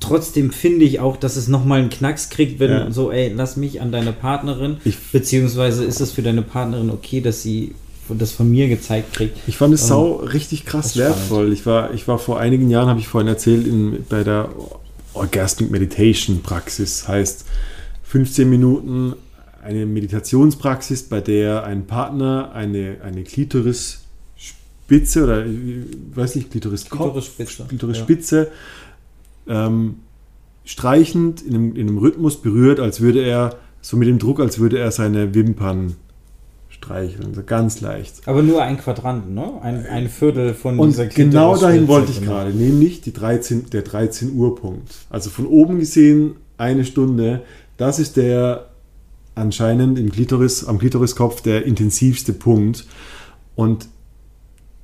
Speaker 2: trotzdem finde ich auch, dass es nochmal einen Knacks kriegt, wenn
Speaker 1: Ja.
Speaker 2: so, ey, lass mich an deine Partnerin.
Speaker 1: Ich-
Speaker 2: beziehungsweise ist es für deine Partnerin okay, dass sie das von mir gezeigt kriegt.
Speaker 1: Ich fand es
Speaker 2: Ähm,
Speaker 1: sau richtig krass wertvoll. Ich war, ich war vor einigen Jahren, habe ich vorhin erzählt, in, bei der Orgasmic Meditation Praxis. Heißt 15 Minuten eine Meditationspraxis, bei der ein Partner eine, eine Klitorisspitze oder ich weiß nicht, Klitoriskopf,
Speaker 2: Klitorisspitze,
Speaker 1: Klitorisspitze ähm, streichend in einem, in einem Rhythmus berührt, als würde er so mit dem Druck, als würde er seine Wimpern streicheln, so ganz leicht.
Speaker 2: Aber nur ein Quadrant, ne? Ein, ein Viertel von
Speaker 1: Und
Speaker 2: dieser
Speaker 1: genau
Speaker 2: Klitorisspitze,
Speaker 1: dahin wollte ich
Speaker 2: genau.
Speaker 1: gerade, nämlich die 13, der 13 Uhr Punkt. Also von oben gesehen eine Stunde, das ist der anscheinend im Klitoris, am Klitoriskopf der intensivste Punkt. Und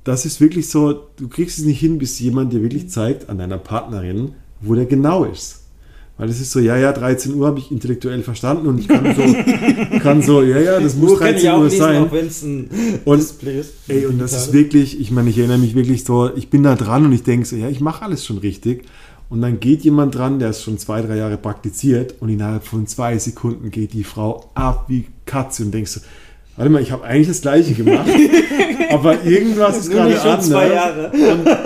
Speaker 1: das ist wirklich so, du kriegst es nicht hin, bis jemand dir wirklich zeigt an deiner Partnerin, wo der genau ist. Weil es ist so, ja, ja, 13 Uhr habe ich intellektuell verstanden und ich kann so, kann so ja, ja, das muss
Speaker 2: Nur kann ich
Speaker 1: 13
Speaker 2: auch
Speaker 1: Uhr
Speaker 2: lesen,
Speaker 1: sein. Und-
Speaker 2: Display ist.
Speaker 1: Ey, und das ist wirklich, ich meine, ich erinnere mich wirklich so, ich bin da dran und ich denke so, ja, ich mache alles schon richtig. Und dann geht jemand dran, der es schon zwei, drei Jahre praktiziert und innerhalb von zwei Sekunden geht die Frau ab wie Katze und denkst so, warte mal, ich habe eigentlich das Gleiche gemacht, aber irgendwas ist gerade anders.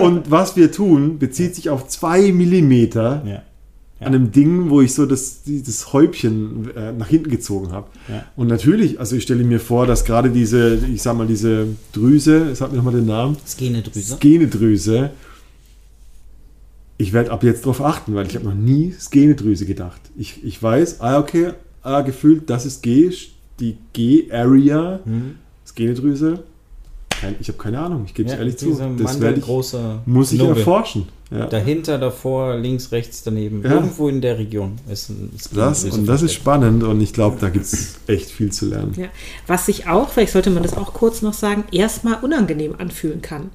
Speaker 1: Und, und was wir tun, bezieht sich auf zwei Millimeter
Speaker 2: Ja.
Speaker 1: An einem Ding, wo ich so das, das Häubchen äh, nach hinten gezogen habe.
Speaker 2: Ja.
Speaker 1: Und natürlich, also ich stelle mir vor, dass gerade diese, ich sag mal, diese Drüse, sag mir nochmal den Namen,
Speaker 2: Skenedrüse.
Speaker 1: Skenedrüse, ich werde ab jetzt darauf achten, weil ich habe noch nie Skenedrüse gedacht. Ich, ich weiß, ah, okay, ah, gefühlt, das ist G, die G-Area,
Speaker 2: Mhm.
Speaker 1: Skenedrüse. Kein, ich habe keine Ahnung, ich gebe es
Speaker 2: Ja,
Speaker 1: ehrlich zu. Das werde ich,
Speaker 2: mandelgroße
Speaker 1: muss ich
Speaker 2: Nobel.
Speaker 1: erforschen. Ja.
Speaker 2: Dahinter, davor, links, rechts, daneben.
Speaker 1: Ja.
Speaker 2: Irgendwo in der Region ist ein
Speaker 1: Das,
Speaker 2: Skenedrüse
Speaker 1: und das ist spannend und ich glaube, da gibt es echt viel zu lernen.
Speaker 3: Ja. Was sich auch, vielleicht sollte man das auch kurz noch sagen, erstmal unangenehm anfühlen kann.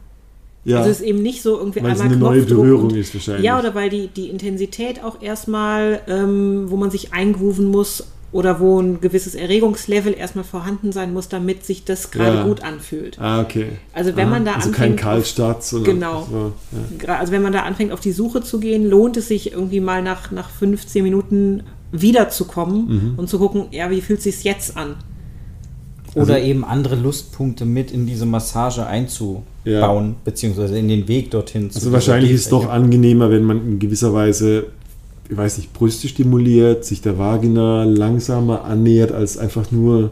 Speaker 1: Ja,
Speaker 3: Also es ist eben nicht so irgendwie
Speaker 1: weil es
Speaker 3: einmal
Speaker 1: eine neue Berührung
Speaker 3: und,
Speaker 1: ist wahrscheinlich.
Speaker 3: Ja, oder weil die, die Intensität auch erstmal, ähm, wo man sich eingrooven muss, oder wo ein gewisses Erregungslevel erstmal vorhanden sein muss, damit sich das gerade
Speaker 1: Ja.
Speaker 3: gut anfühlt.
Speaker 1: Ah, okay.
Speaker 3: Also wenn
Speaker 1: Aha.
Speaker 3: man da
Speaker 1: also kein
Speaker 3: anfängt,
Speaker 1: Kaltstart, sondern
Speaker 3: Genau.
Speaker 1: so, ja.
Speaker 3: Also wenn man da anfängt, auf die Suche zu gehen, lohnt es sich irgendwie mal nach, nach 15 Minuten wiederzukommen
Speaker 1: Mhm.
Speaker 3: und zu gucken, ja, wie fühlt es sich jetzt an?
Speaker 2: Oder
Speaker 1: Also-
Speaker 2: eben andere Lustpunkte mit in diese Massage einzubauen, beziehungsweise in den Weg dorthin zu
Speaker 1: Also wahrscheinlich ist es doch angenehmer, wenn man in gewisser Weise, ich weiß nicht, Brüste stimuliert, sich der Vagina langsamer annähert, als einfach nur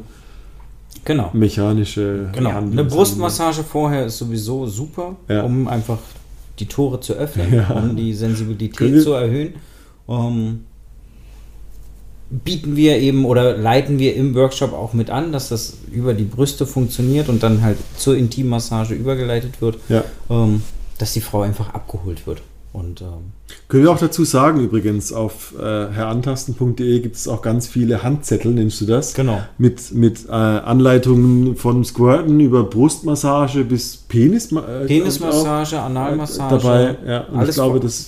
Speaker 2: Genau.
Speaker 1: mechanische
Speaker 2: Genau.
Speaker 1: Handlungen.
Speaker 2: Eine Brustmassage vorher ist sowieso super,
Speaker 1: Ja.
Speaker 2: um einfach die Tore zu öffnen,
Speaker 1: Ja.
Speaker 2: um die Sensibilität zu erhöhen. Ähm, bieten wir eben oder leiten wir im Workshop auch mit an, dass das über die Brüste funktioniert und dann halt zur Intimmassage übergeleitet wird,
Speaker 1: Ja.
Speaker 2: ähm, dass die Frau einfach abgeholt wird. Und ähm,
Speaker 1: Können wir auch dazu sagen, übrigens, auf äh, herantasten.de gibt es auch ganz viele Handzettel, nimmst du das?
Speaker 2: Genau.
Speaker 1: Mit, mit äh, Anleitungen von Squirten über Brustmassage bis Penis, äh,
Speaker 2: Penismassage,
Speaker 1: auch,
Speaker 2: Analmassage,
Speaker 1: äh, dabei. Ja. Und
Speaker 2: alles
Speaker 1: ich glaube, das,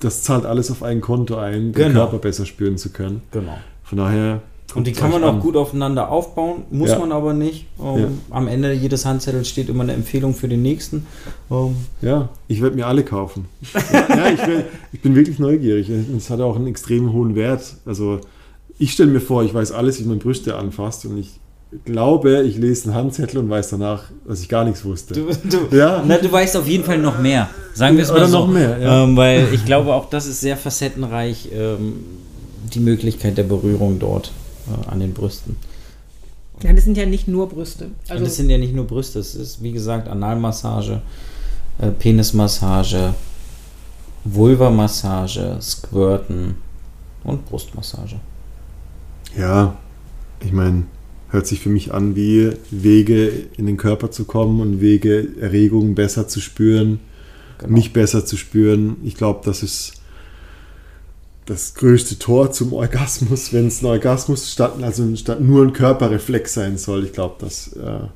Speaker 1: das zahlt alles auf ein Konto ein, den
Speaker 2: Genau.
Speaker 1: Körper besser spüren zu können.
Speaker 2: Genau.
Speaker 1: Von daher.
Speaker 2: Und die kann man
Speaker 1: euch
Speaker 2: auch
Speaker 1: an.
Speaker 2: gut aufeinander aufbauen, muss
Speaker 1: Ja.
Speaker 2: man aber nicht. Ähm,
Speaker 1: Ja.
Speaker 2: Am Ende jedes Handzettels steht immer eine Empfehlung für den nächsten. Ähm,
Speaker 1: Ja, ich werde mir alle kaufen. ja, ja, ich, werd, ich bin wirklich neugierig. Es hat auch einen extrem hohen Wert. Also ich stelle mir vor, ich weiß alles, wie man Brüste anfasst und ich glaube, ich lese einen Handzettel und weiß danach, dass ich gar nichts wusste.
Speaker 2: du, du,
Speaker 1: Ja.
Speaker 2: na, du weißt auf jeden Fall noch mehr. Sagen wir es mal
Speaker 1: Oder
Speaker 2: so.
Speaker 1: noch mehr, ja.
Speaker 2: ähm, weil ich glaube, auch das ist sehr facettenreich, ähm, die Möglichkeit der Berührung dort äh, an den Brüsten.
Speaker 3: Ja, das sind ja nicht nur Brüste. Also
Speaker 2: das sind ja nicht nur Brüste, es ist wie gesagt Analmassage, äh, Penismassage, Vulvamassage, Squirten und Brustmassage.
Speaker 1: Ja, ich meine, hört sich für mich an wie Wege in den Körper zu kommen und Wege, Erregungen besser zu spüren,
Speaker 2: Genau.
Speaker 1: mich besser zu spüren. Ich glaube, das ist das größte Tor zum Orgasmus, wenn es ein Orgasmus statt, also statt nur ein Körperreflex sein soll. Ich glaube, das äh,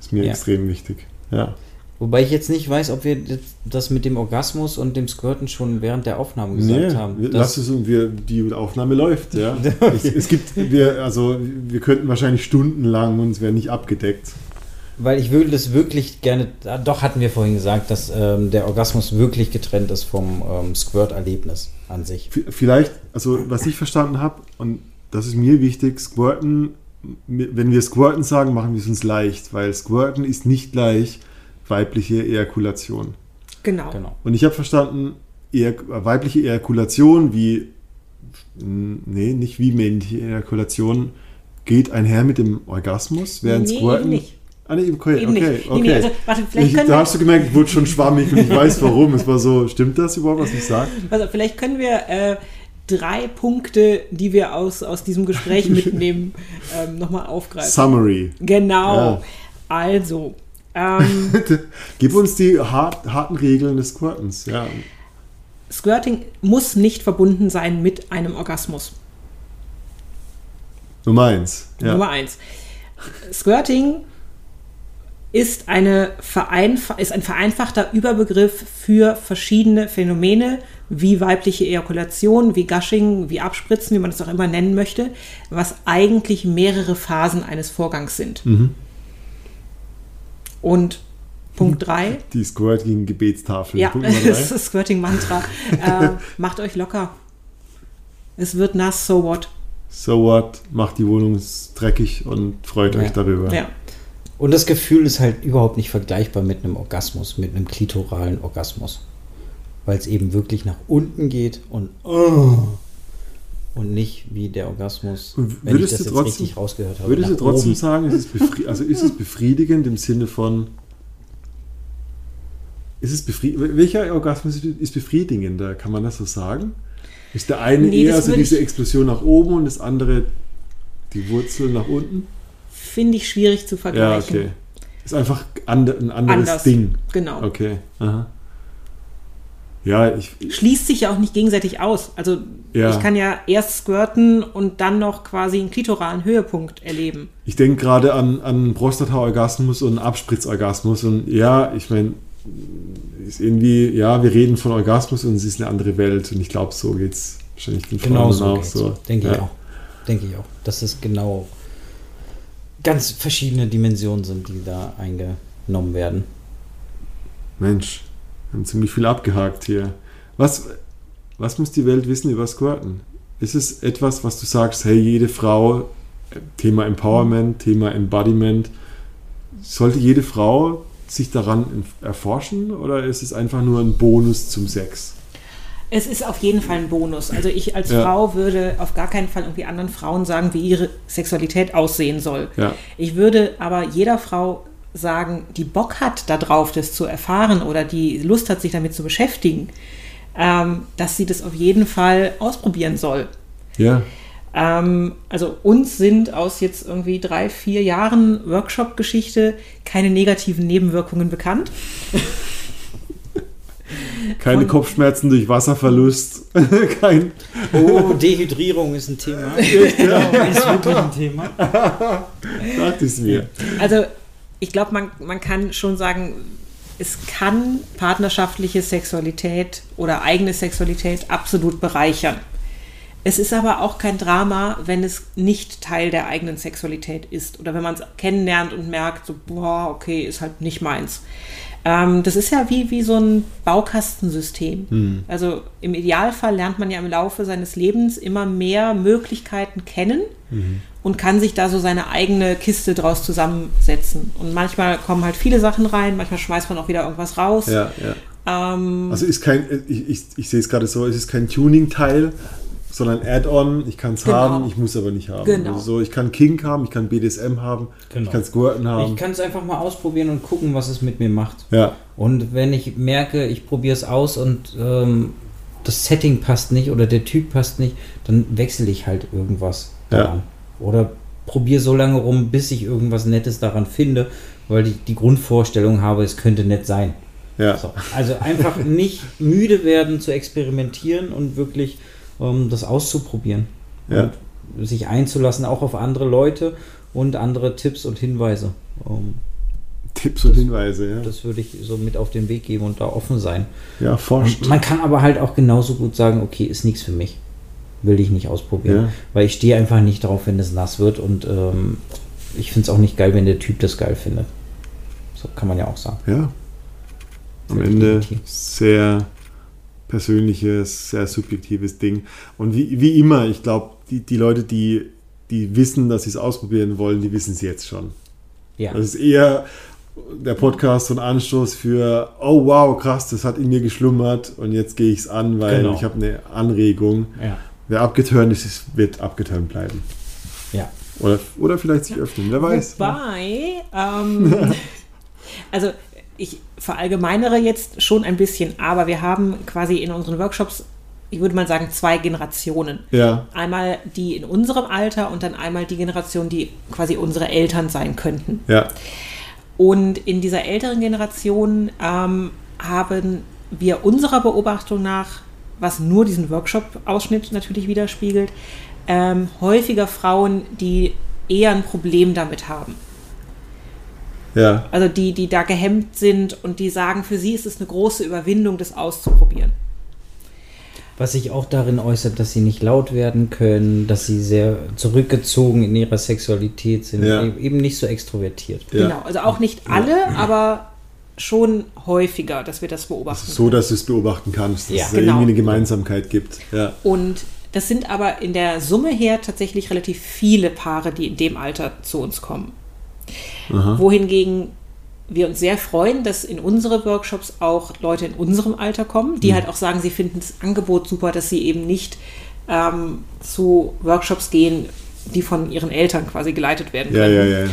Speaker 1: ist mir
Speaker 2: Ja.
Speaker 1: extrem wichtig. Ja.
Speaker 2: Wobei ich jetzt nicht weiß, ob wir das mit dem Orgasmus und dem Squirten schon während der Aufnahme gesagt
Speaker 1: Nee,
Speaker 2: haben.
Speaker 1: lass es und wir, die Aufnahme läuft, ja. es, es gibt, wir, also wir könnten wahrscheinlich stundenlang und es wäre nicht abgedeckt.
Speaker 2: Weil ich würde das wirklich gerne, ah, doch hatten wir vorhin gesagt, dass ähm, der Orgasmus wirklich getrennt ist vom ähm, Squirt-Erlebnis an sich.
Speaker 1: V- Vielleicht, also was ich verstanden habe, und das ist mir wichtig, Squirten, wenn wir Squirten sagen, machen wir es uns leicht, weil Squirten ist nicht gleich weibliche Ejakulation.
Speaker 3: genau.
Speaker 2: Genau.
Speaker 1: Und ich habe verstanden, eher, weibliche Ejakulation wie, nee, nicht wie männliche Ejakulation, geht einher mit dem Orgasmus, während
Speaker 3: Nee,
Speaker 1: Squirten...
Speaker 3: nicht.
Speaker 1: Ah, nee, okay,
Speaker 3: Eben
Speaker 1: okay,
Speaker 3: nicht. Nee,
Speaker 1: okay.
Speaker 3: nee, also, warte, vielleicht
Speaker 1: ich, da
Speaker 3: wir-
Speaker 1: hast du gemerkt, ich wurde schon schwammig und ich weiß warum. Es war so, stimmt das überhaupt, was ich sage?
Speaker 3: Also vielleicht können wir äh, drei Punkte, die wir aus, aus diesem Gespräch mitnehmen, ähm, nochmal aufgreifen.
Speaker 1: Summary.
Speaker 3: Genau.
Speaker 1: Ja.
Speaker 3: Also, ähm,
Speaker 1: Gib uns die hart, harten Regeln des Squirtens. Ja.
Speaker 3: Squirting muss nicht verbunden sein mit einem Orgasmus.
Speaker 1: Nummer eins. Ja.
Speaker 3: Nummer eins. Squirting ist, eine vereinf ist ein vereinfachter Überbegriff für verschiedene Phänomene wie weibliche Ejakulation, wie Gushing, wie Abspritzen, wie man es auch immer nennen möchte, was eigentlich mehrere Phasen eines Vorgangs sind.
Speaker 1: Mhm.
Speaker 3: Und Punkt 3,
Speaker 1: Die Squirt gegen Gebetstafel.
Speaker 3: ja, das ist das Squirting-Mantra. äh, macht euch locker. Es wird nass, so what?
Speaker 1: So what? Macht die Wohnung dreckig und freut
Speaker 2: Ja.
Speaker 1: euch darüber.
Speaker 3: Ja.
Speaker 2: Und das Gefühl ist halt überhaupt nicht vergleichbar mit einem Orgasmus, mit einem klitoralen Orgasmus. Weil es eben wirklich nach unten geht und oh, und nicht wie der Orgasmus, wenn ich
Speaker 1: würdest
Speaker 2: das
Speaker 1: du
Speaker 2: jetzt
Speaker 1: trotzdem-
Speaker 2: richtig rausgehört habe.
Speaker 1: Würdest du trotzdem
Speaker 2: oben.
Speaker 1: sagen, ist es, also ist es befriedigend im Sinne von. Ist es welcher Orgasmus ist befriedigender? Kann man das so sagen? Ist der eine
Speaker 3: Nee,
Speaker 1: eher so diese Explosion nach oben und das andere die Wurzel nach unten?
Speaker 3: Finde ich schwierig zu
Speaker 1: Ja,
Speaker 3: vergleichen.
Speaker 1: okay. Ist einfach ande ein anderes
Speaker 3: Anders.
Speaker 1: Ding.
Speaker 3: Genau.
Speaker 1: Okay. Aha. Ja, ich,
Speaker 3: schließt sich ja auch nicht gegenseitig aus. Also
Speaker 1: Ja.
Speaker 3: ich kann ja erst squirten und dann noch quasi einen klitoralen Höhepunkt erleben.
Speaker 1: Ich denke gerade an, an Prostata-Orgasmus und Abspritzorgasmus und ja, ich meine, ist irgendwie, ja, wir reden von Orgasmus und es ist eine andere Welt und ich glaube, so geht es wahrscheinlich den
Speaker 2: Genau
Speaker 1: Frauen
Speaker 2: so
Speaker 1: auch
Speaker 2: geht's.
Speaker 1: so.
Speaker 2: Denke
Speaker 1: ja.
Speaker 2: ich auch. denke ich auch. Dass es genau ganz verschiedene Dimensionen sind, die da eingenommen werden.
Speaker 1: Mensch, wir haben ziemlich viel abgehakt hier. Was, was muss die Welt wissen über Squirten? Ist es etwas, was du sagst, hey, jede Frau, Thema Empowerment, Thema Embodiment, sollte jede Frau sich daran erforschen oder ist es einfach nur ein Bonus zum Sex?
Speaker 3: Es ist auf jeden Fall ein Bonus. Also ich als
Speaker 1: Ja.
Speaker 3: Frau würde auf gar keinen Fall irgendwie anderen Frauen sagen, wie ihre Sexualität aussehen soll.
Speaker 1: Ja.
Speaker 3: Ich würde aber jeder Frau sagen, die Bock hat darauf, das zu erfahren oder die Lust hat, sich damit zu beschäftigen, ähm, dass sie das auf jeden Fall ausprobieren soll.
Speaker 1: Ja,
Speaker 3: Ähm, also uns sind aus jetzt irgendwie drei, vier Jahren Workshop-Geschichte keine negativen Nebenwirkungen bekannt.
Speaker 1: keine
Speaker 3: Von-
Speaker 1: Kopfschmerzen durch Wasserverlust, kein,
Speaker 2: Oh, Dehydrierung ist ein Thema. genau, ist wirklich ein Thema.
Speaker 1: dachte ich mir.
Speaker 3: Also ich glaube, man, man kann schon sagen, es kann partnerschaftliche Sexualität oder eigene Sexualität absolut bereichern. Es ist aber auch kein Drama, wenn es nicht Teil der eigenen Sexualität ist oder wenn man es kennenlernt und merkt, so, boah, okay, ist halt nicht meins. Ähm, das ist ja wie, wie so ein Baukastensystem. Also im Idealfall lernt man ja im Laufe seines Lebens immer mehr Möglichkeiten kennen und kann sich da so seine eigene Kiste draus zusammensetzen. Und manchmal kommen halt viele Sachen rein, manchmal schmeißt man auch wieder irgendwas raus.
Speaker 1: Ja, ja.
Speaker 3: Ähm,
Speaker 1: Also ist kein, ich, ich, ich sehe es gerade so, es ist kein Tuning-Teil, sondern Add-on. Ich kann es
Speaker 3: Genau.
Speaker 1: haben, ich muss aber nicht haben.
Speaker 3: Genau.
Speaker 1: Also so, ich kann Kink haben, ich kann BDSM haben,
Speaker 2: Genau.
Speaker 1: ich kann Squirten haben.
Speaker 2: Ich kann es einfach mal ausprobieren und gucken, was es mit mir macht.
Speaker 1: ja,
Speaker 2: Und wenn ich merke, ich probiere es aus und ähm, das Setting passt nicht oder der Typ passt nicht, dann wechsle ich halt irgendwas
Speaker 1: Ja.
Speaker 2: daran. Oder probiere so lange rum, bis ich irgendwas Nettes daran finde, weil ich die Grundvorstellung habe, es könnte nett sein.
Speaker 1: ja.
Speaker 2: So. Also einfach nicht müde werden zu experimentieren und wirklich ähm, das auszuprobieren.
Speaker 1: Ja.
Speaker 2: Und sich einzulassen, auch auf andere Leute und andere Tipps und Hinweise. Ähm,
Speaker 1: Tipps und Hinweise, ja.
Speaker 2: das würde ich so mit auf den Weg geben und da offen sein.
Speaker 1: ja, forscht.
Speaker 2: Man kann aber halt auch genauso gut sagen, okay, ist nichts für mich. Will ich nicht ausprobieren.
Speaker 1: Ja.
Speaker 2: Weil ich stehe einfach nicht drauf, wenn es nass wird und ähm, ich finde es auch nicht geil, wenn der Typ das geil findet. So kann man ja auch sagen.
Speaker 1: Ja. Am Ende sehr persönliches, sehr subjektives Ding. Und wie, wie immer, ich glaube, die, die Leute, die, die wissen, dass sie es ausprobieren wollen, die wissen es jetzt schon.
Speaker 2: Ja.
Speaker 1: Das ist eher der Podcast so ein Anstoß für, oh wow, krass, das hat in mir geschlummert und jetzt gehe ich es an, weil
Speaker 2: Genau.
Speaker 1: ich habe eine Anregung.
Speaker 2: ja.
Speaker 1: Wer abgeturnt ist, ist, wird abgeturnt bleiben.
Speaker 2: Ja.
Speaker 1: Oder, oder vielleicht sich öffnen, wer weiß.
Speaker 3: Wobei, ähm, also ich verallgemeinere jetzt schon ein bisschen, aber wir haben quasi in unseren Workshops, ich würde mal sagen, zwei Generationen.
Speaker 1: Ja,
Speaker 3: Einmal die in unserem Alter und dann einmal die Generation, die quasi unsere Eltern sein könnten.
Speaker 1: ja,
Speaker 3: Und in dieser älteren Generation ähm, haben wir unserer Beobachtung nach, was nur diesen Workshop-Ausschnitt natürlich widerspiegelt, ähm, häufiger Frauen, die eher ein Problem damit haben.
Speaker 1: Ja,
Speaker 3: Also die, die da gehemmt sind und die sagen, für sie ist es eine große Überwindung, das auszuprobieren.
Speaker 2: Was sich auch darin äußert, dass sie nicht laut werden können, dass sie sehr zurückgezogen in ihrer Sexualität sind,
Speaker 1: Ja.
Speaker 2: e- eben nicht so extrovertiert.
Speaker 1: ja.
Speaker 3: Genau, also auch nicht alle, aber schon häufiger, dass wir das beobachten.
Speaker 1: So, dass du es beobachten kannst, dass
Speaker 2: Ja,
Speaker 1: es da
Speaker 3: genau.
Speaker 1: irgendwie eine Gemeinsamkeit gibt. Ja,
Speaker 3: Und das sind aber in der Summe her tatsächlich relativ viele Paare, die in dem Alter zu uns kommen. Wohingegen wir uns sehr freuen, dass in unsere Workshops auch Leute in unserem Alter kommen, die halt auch sagen, sie finden das Angebot super, dass sie eben nicht ähm, zu Workshops gehen, die von ihren Eltern quasi geleitet werden können.
Speaker 1: ja, ja. ja.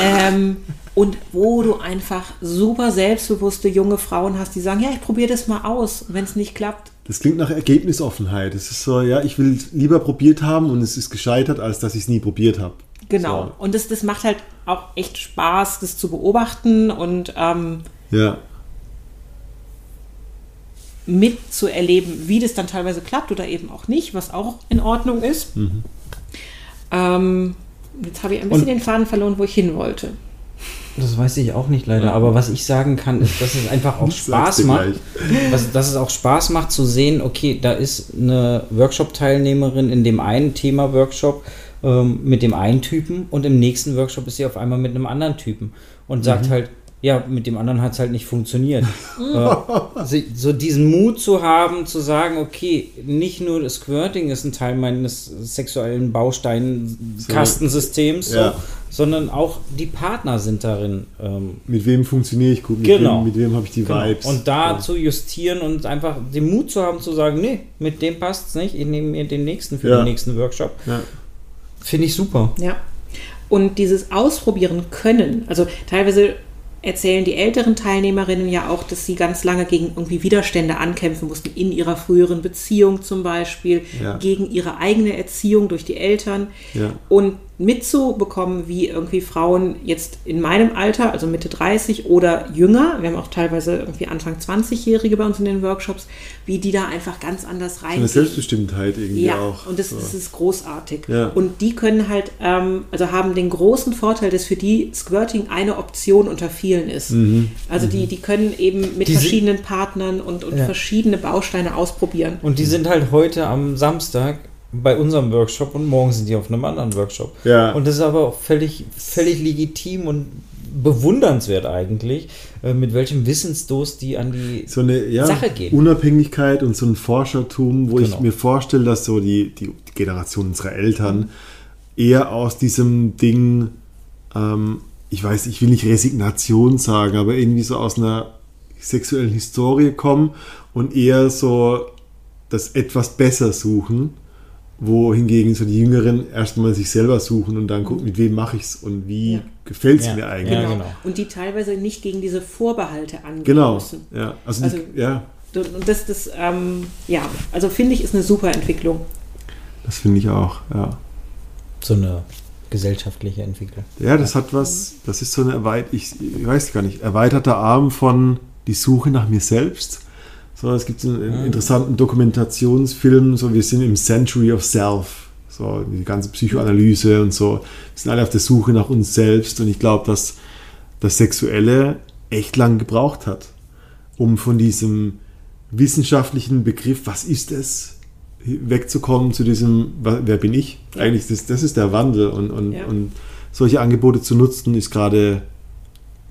Speaker 3: Ähm, und wo du einfach super selbstbewusste junge Frauen hast, die sagen, ja, ich probiere das mal aus. Wenn es nicht klappt,
Speaker 1: Das klingt nach Ergebnisoffenheit. Es ist so, ja, ich will es lieber probiert haben und es ist gescheitert, als dass ich es nie probiert habe.
Speaker 3: Genau.
Speaker 1: So.
Speaker 3: Und das, das macht halt auch echt Spaß, das zu beobachten und ähm,
Speaker 1: Ja,
Speaker 3: mitzuerleben, wie das dann teilweise klappt oder eben auch nicht, was auch in Ordnung ist.
Speaker 1: Mhm.
Speaker 3: Ähm, jetzt habe ich ein bisschen
Speaker 2: Und-
Speaker 3: den Faden verloren, wo ich hin wollte.
Speaker 2: Das weiß ich auch nicht leider, aber was ich sagen kann, ist, dass es einfach auch Spaß macht. Was, dass es auch Spaß macht zu sehen, okay, da ist eine Workshop-Teilnehmerin in dem einen Thema-Workshop ähm, mit dem einen Typen und im nächsten Workshop ist sie auf einmal mit einem anderen Typen und sagt halt, ja, mit dem anderen hat es halt nicht funktioniert. äh, so diesen Mut zu haben, zu sagen, okay, nicht nur das Squirting ist ein Teil meines sexuellen Baustein-Kastensystems,
Speaker 1: Ja.
Speaker 2: so, sondern auch die Partner sind darin. Ähm,
Speaker 1: Mit wem funktioniere ich gut? Mit
Speaker 2: Genau.
Speaker 1: wem, mit wem habe ich die
Speaker 2: Genau.
Speaker 1: Vibes?
Speaker 2: Und da
Speaker 1: Ja.
Speaker 2: zu justieren und einfach den Mut zu haben, zu sagen, nee, mit dem passt es nicht, ich nehme mir den nächsten für
Speaker 1: Ja.
Speaker 2: den nächsten Workshop. Finde ich super.
Speaker 3: Ja. Und dieses Ausprobieren können, also teilweise erzählen die älteren Teilnehmerinnen ja auch, dass sie ganz lange gegen irgendwie Widerstände ankämpfen mussten, in ihrer früheren Beziehung zum Beispiel,
Speaker 1: Ja.
Speaker 3: gegen ihre eigene Erziehung durch die Eltern.
Speaker 1: Ja.
Speaker 3: Und mitzubekommen, wie irgendwie Frauen jetzt in meinem Alter, also Mitte 30 oder jünger, wir haben auch teilweise irgendwie Anfang 20-Jährige bei uns in den Workshops, wie die da einfach ganz anders
Speaker 1: So eine. Selbstbestimmtheit irgendwie
Speaker 3: Ja,
Speaker 1: auch.
Speaker 3: und das,
Speaker 1: so.
Speaker 3: das ist großartig.
Speaker 1: Ja.
Speaker 3: Und die können halt, ähm, also haben den großen Vorteil, dass für die Squirting eine Option unter vielen ist.
Speaker 1: Mhm.
Speaker 3: Also die, die können eben mit
Speaker 2: Die
Speaker 3: verschiedenen Partnern und, und
Speaker 2: Ja.
Speaker 3: verschiedene Bausteine ausprobieren.
Speaker 2: Und die sind halt heute am Samstag bei unserem Workshop und morgen sind die auf einem anderen Workshop.
Speaker 1: Ja.
Speaker 2: Und das ist aber auch völlig, völlig legitim und bewundernswert eigentlich, äh, mit welchem Wissensdurst die an die
Speaker 1: so eine ja,
Speaker 2: Sache gehen.
Speaker 1: Unabhängigkeit und so ein Forschertum, wo ich
Speaker 2: Genau.
Speaker 1: mir vorstelle, dass so die, die, die Generation unserer Eltern eher aus diesem Ding, ähm, ich weiß, ich will nicht Resignation sagen, aber irgendwie so aus einer sexuellen Historie kommen und eher so das etwas besser suchen, wohingegen so die Jüngeren erstmal sich selber suchen und dann gucken, mit wem mache ich es und wie
Speaker 3: Ja.
Speaker 1: gefällt es
Speaker 2: Ja.
Speaker 1: mir eigentlich.
Speaker 2: Ja, genau.
Speaker 3: Und die teilweise nicht gegen diese Vorbehalte angehen
Speaker 1: Genau,
Speaker 3: müssen.
Speaker 1: ja. Also,
Speaker 3: Also-
Speaker 1: die, ja,
Speaker 3: Und das, das ähm, ja, also finde ich, ist eine super Entwicklung.
Speaker 1: das finde ich auch, ja.
Speaker 2: so eine gesellschaftliche Entwicklung.
Speaker 1: Ja, das hat was, das ist so eine erweit ich, ich weiß gar nicht, erweiterter Arm von die Suche nach mir selbst. So, es gibt einen, einen interessanten Dokumentationsfilm, so wir sind im Century of Self. So, die ganze Psychoanalyse und so. Wir sind alle auf der Suche nach uns selbst und ich glaube, dass das Sexuelle echt lang gebraucht hat, um von diesem wissenschaftlichen Begriff, was ist es, wegzukommen zu diesem, wer bin ich? Eigentlich, das, das ist der Wandel und, und,
Speaker 3: Ja.
Speaker 1: und solche Angebote zu nutzen, ist gerade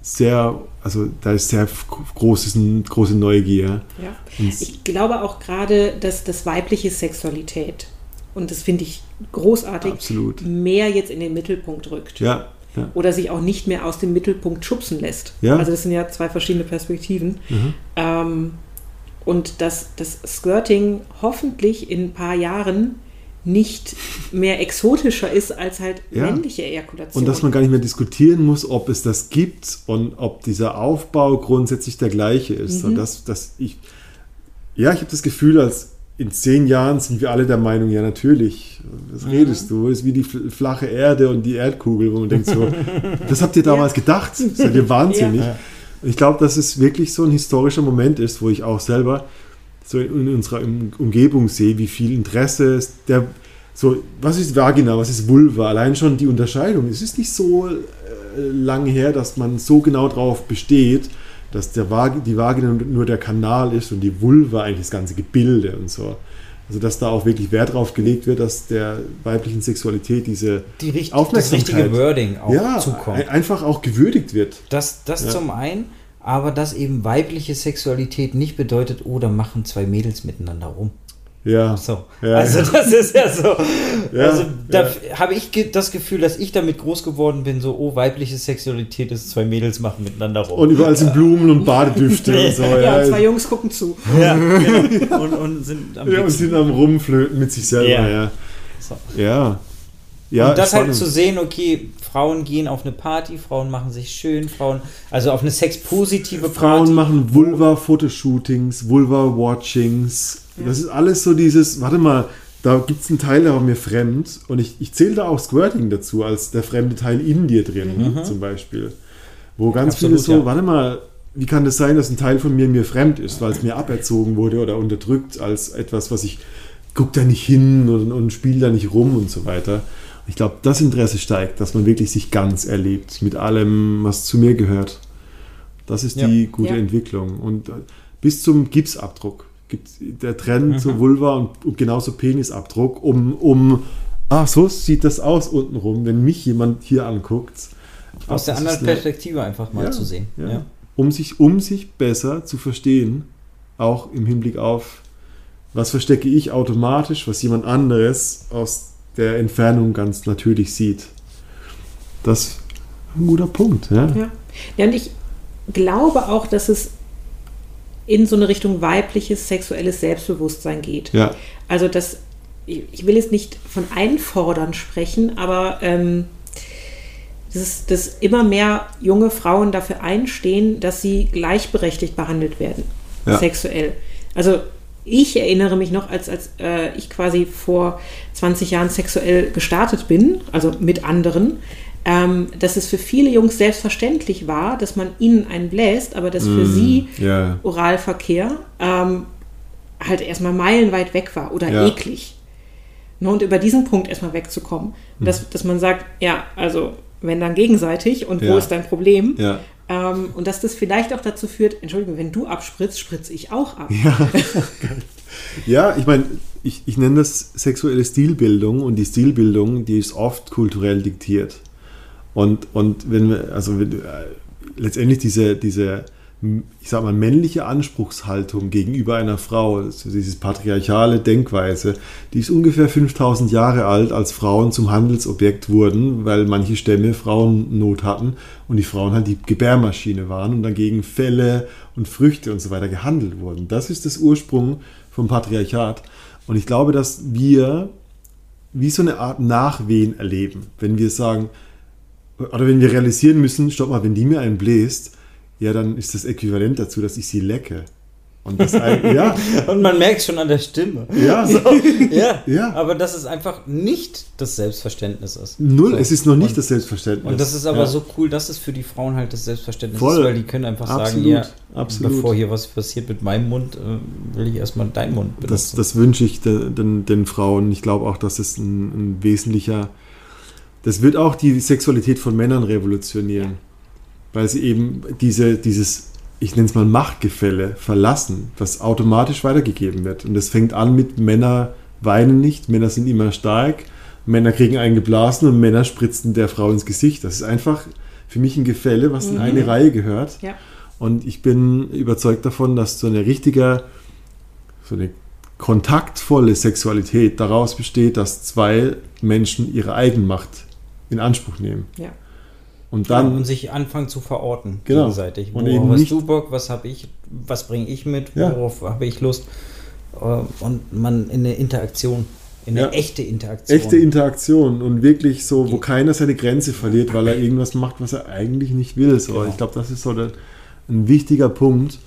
Speaker 1: sehr, also da ist sehr großes, große Neugier.
Speaker 3: Ja. Ich glaube auch gerade, dass das weibliche Sexualität, und das finde ich großartig,
Speaker 1: Absolut.
Speaker 3: mehr jetzt in den Mittelpunkt rückt.
Speaker 1: Ja, ja.
Speaker 3: Oder sich auch nicht mehr aus dem Mittelpunkt schubsen lässt.
Speaker 1: Ja.
Speaker 3: Also das sind ja zwei verschiedene Perspektiven.
Speaker 1: Mhm.
Speaker 3: Ähm, und dass das Squirting hoffentlich in ein paar Jahren nicht mehr exotischer ist als halt
Speaker 1: Ja.
Speaker 3: männliche Ejakulation.
Speaker 1: Und dass man gar nicht mehr diskutieren muss, ob es das gibt und ob dieser Aufbau grundsätzlich der gleiche ist. Und das, das ich, ja, ich habe das Gefühl, als in zehn Jahren sind wir alle der Meinung, ja natürlich, was redest du? Das ist wie die fl- flache Erde und die Erdkugel, wo man denkt so, das habt ihr damals gedacht? Seid ihr wahnsinnig?
Speaker 3: Ja.
Speaker 1: Ich glaube, dass es wirklich so ein historischer Moment ist, wo ich auch selber so in unserer Um- Umgebung sehe, wie viel Interesse es der so, was ist Vagina, was ist Vulva? Allein schon die Unterscheidung. Es ist nicht so äh, lange her, dass man so genau darauf besteht, dass der Vag die Vagina nur der Kanal ist und die Vulva eigentlich das ganze Gebilde und so. Also dass da auch wirklich Wert drauf gelegt wird, dass der weiblichen Sexualität diese
Speaker 2: Die richt das
Speaker 1: Aufmerksamkeit
Speaker 2: richtige Wording auch
Speaker 1: ja,
Speaker 2: zukommt.
Speaker 1: ein- einfach auch gewürdigt wird.
Speaker 2: Das, das
Speaker 1: Ja.
Speaker 2: zum einen, aber dass eben weibliche Sexualität nicht bedeutet, oh, da machen zwei Mädels miteinander rum.
Speaker 1: Ja.
Speaker 2: So.
Speaker 1: Ja,
Speaker 2: also
Speaker 1: ja.
Speaker 2: das ist ja so.
Speaker 1: Ja,
Speaker 2: also da
Speaker 1: ja.
Speaker 2: habe ich das Gefühl, dass ich damit groß geworden bin, so, oh, weibliche Sexualität ist, zwei Mädels machen miteinander rum.
Speaker 1: Und überall sind Blumen und Badedüfte und so.
Speaker 3: ja,
Speaker 1: Ja,
Speaker 3: und zwei Jungs gucken zu.
Speaker 2: ja, genau. und, und sind am
Speaker 1: ja, und sind am Rumflöten mit sich selber.
Speaker 2: Ja.
Speaker 1: Ja.
Speaker 2: So.
Speaker 1: Ja. ja
Speaker 2: und das halt zu sehen, okay, Frauen gehen auf eine Party, Frauen machen sich schön, Frauen, also auf eine sexpositive Party.
Speaker 1: Frauen machen Vulva-Fotoshootings, Vulva-Watchings. Das ist alles so dieses, warte mal, da gibt es einen Teil, der war mir fremd. Und ich, ich zähle da auch Squirting dazu, als der fremde Teil in dir drin, zum Beispiel. Wo ganz
Speaker 2: Absolut,
Speaker 1: viele so,
Speaker 2: ja.
Speaker 1: warte mal, wie kann das sein, dass ein Teil von mir mir fremd ist, weil es mir aberzogen wurde oder unterdrückt als etwas, was ich, guck da nicht hin und, und spiel da nicht rum und so weiter. Ich glaube, das Interesse steigt, dass man wirklich sich ganz erlebt mit allem, was zu mir gehört. Das ist
Speaker 2: Ja.
Speaker 1: die gute
Speaker 3: Ja.
Speaker 1: Entwicklung. Und äh, bis zum Gipsabdruck gibt der Trend
Speaker 2: Mhm.
Speaker 1: zur Vulva und, und genauso Penisabdruck, um, um ah, so sieht das aus untenrum, wenn mich jemand hier anguckt.
Speaker 2: Aus der anderen Perspektive einfach mal
Speaker 1: Ja,
Speaker 2: zu sehen.
Speaker 1: ja.
Speaker 2: Ja.
Speaker 1: Um, sich, um sich besser zu verstehen, auch im Hinblick auf, was verstecke ich automatisch, was jemand anderes aus der Entfernung ganz natürlich sieht. Das ist ein guter Punkt. Ja?
Speaker 3: Ja. ja, und ich glaube auch, dass es in so eine Richtung weibliches sexuelles Selbstbewusstsein geht.
Speaker 1: Ja.
Speaker 3: Also das, ich will jetzt nicht von Einfordern sprechen, aber ähm, dass, dass immer mehr junge Frauen dafür einstehen, dass sie gleichberechtigt behandelt werden,
Speaker 1: Ja.
Speaker 3: sexuell. Also ich erinnere mich noch, als, als äh, ich quasi vor 20 Jahren sexuell gestartet bin, also mit anderen, ähm, dass es für viele Jungs selbstverständlich war, dass man ihnen einen bläst, aber dass für sie
Speaker 1: ja.
Speaker 3: Oralverkehr ähm, halt erstmal meilenweit weg war oder
Speaker 1: Ja.
Speaker 3: eklig. Ne, und über diesen Punkt erstmal wegzukommen.
Speaker 1: Hm.
Speaker 3: Dass, dass man sagt, ja, also wenn dann gegenseitig und wo
Speaker 1: Ja.
Speaker 3: ist dein Problem?
Speaker 1: Ja.
Speaker 3: Ähm, und dass das vielleicht auch dazu führt, Entschuldigung, wenn du abspritzt, spritze ich auch ab.
Speaker 1: Ja, ich meine, ich, ich nenne das sexuelle Stilbildung und die Stilbildung, die ist oft kulturell diktiert. Und, und wenn wir, also wenn, äh, letztendlich diese, diese, ich sag mal, männliche Anspruchshaltung gegenüber einer Frau, also dieses patriarchale Denkweise, die ist ungefähr 5000 Jahre alt, als Frauen zum Handelsobjekt wurden, weil manche Stämme Frauennot hatten und die Frauen halt die Gebärmaschine waren und dagegen Felle und Früchte und so weiter gehandelt wurden. Das ist das Ursprung vom Patriarchat. Und ich glaube, dass wir wie so eine Art Nachwehen erleben, wenn wir sagen, oder wenn wir realisieren müssen, stopp mal, wenn die mir einen bläst, ja, dann ist das äquivalent dazu, dass ich sie lecke. Und das ja,
Speaker 2: Und man merkt schon an der Stimme.
Speaker 1: ja,
Speaker 2: Ja,
Speaker 1: Ja.
Speaker 2: aber dass es einfach nicht das Selbstverständnis ist.
Speaker 1: null,
Speaker 2: So.
Speaker 1: es ist noch nicht
Speaker 2: Und-
Speaker 1: das Selbstverständnis.
Speaker 2: Und das ist aber
Speaker 1: ja.
Speaker 2: so cool, dass es für die Frauen halt das Selbstverständnis
Speaker 1: Voll.
Speaker 2: ist, weil die können einfach sagen,
Speaker 1: Absolut,
Speaker 2: ja,
Speaker 1: absolut.
Speaker 2: bevor hier was passiert mit meinem Mund, äh, will ich erstmal deinen Mund
Speaker 1: Das,
Speaker 2: benutzen.
Speaker 1: das wünsche ich de, den, den Frauen. Ich glaube auch, dass es ein, ein wesentlicher. Das wird auch die Sexualität von Männern revolutionieren. Weil sie eben diese, dieses, ich nenne es mal Machtgefälle verlassen, das automatisch weitergegeben wird. Und das fängt an mit Männer weinen nicht, Männer sind immer stark, Männer kriegen einen geblasen und Männer spritzen der Frau ins Gesicht. Das ist einfach für mich ein Gefälle, was in eine Reihe gehört.
Speaker 3: Ja.
Speaker 1: Und ich bin überzeugt davon, dass so eine richtige, so eine kontaktvolle Sexualität daraus besteht, dass zwei Menschen ihre Eigenmacht in Anspruch nehmen.
Speaker 3: Ja.
Speaker 1: Und
Speaker 2: Ja,
Speaker 1: dann,
Speaker 2: und sich anfangen zu verorten
Speaker 1: Genau.
Speaker 2: gegenseitig.
Speaker 1: Und
Speaker 2: Worauf hast du Bock, was habe ich, was bringe ich mit,
Speaker 1: Ja.
Speaker 2: worauf habe ich Lust? Äh, Und man in eine Interaktion, in eine
Speaker 1: Ja.
Speaker 2: echte Interaktion.
Speaker 1: echte Interaktion und wirklich so, wo keiner seine Grenze verliert, weil er irgendwas macht, was er eigentlich nicht will. So,
Speaker 2: Genau.
Speaker 1: Ich glaube, das ist so der, ein wichtiger Punkt.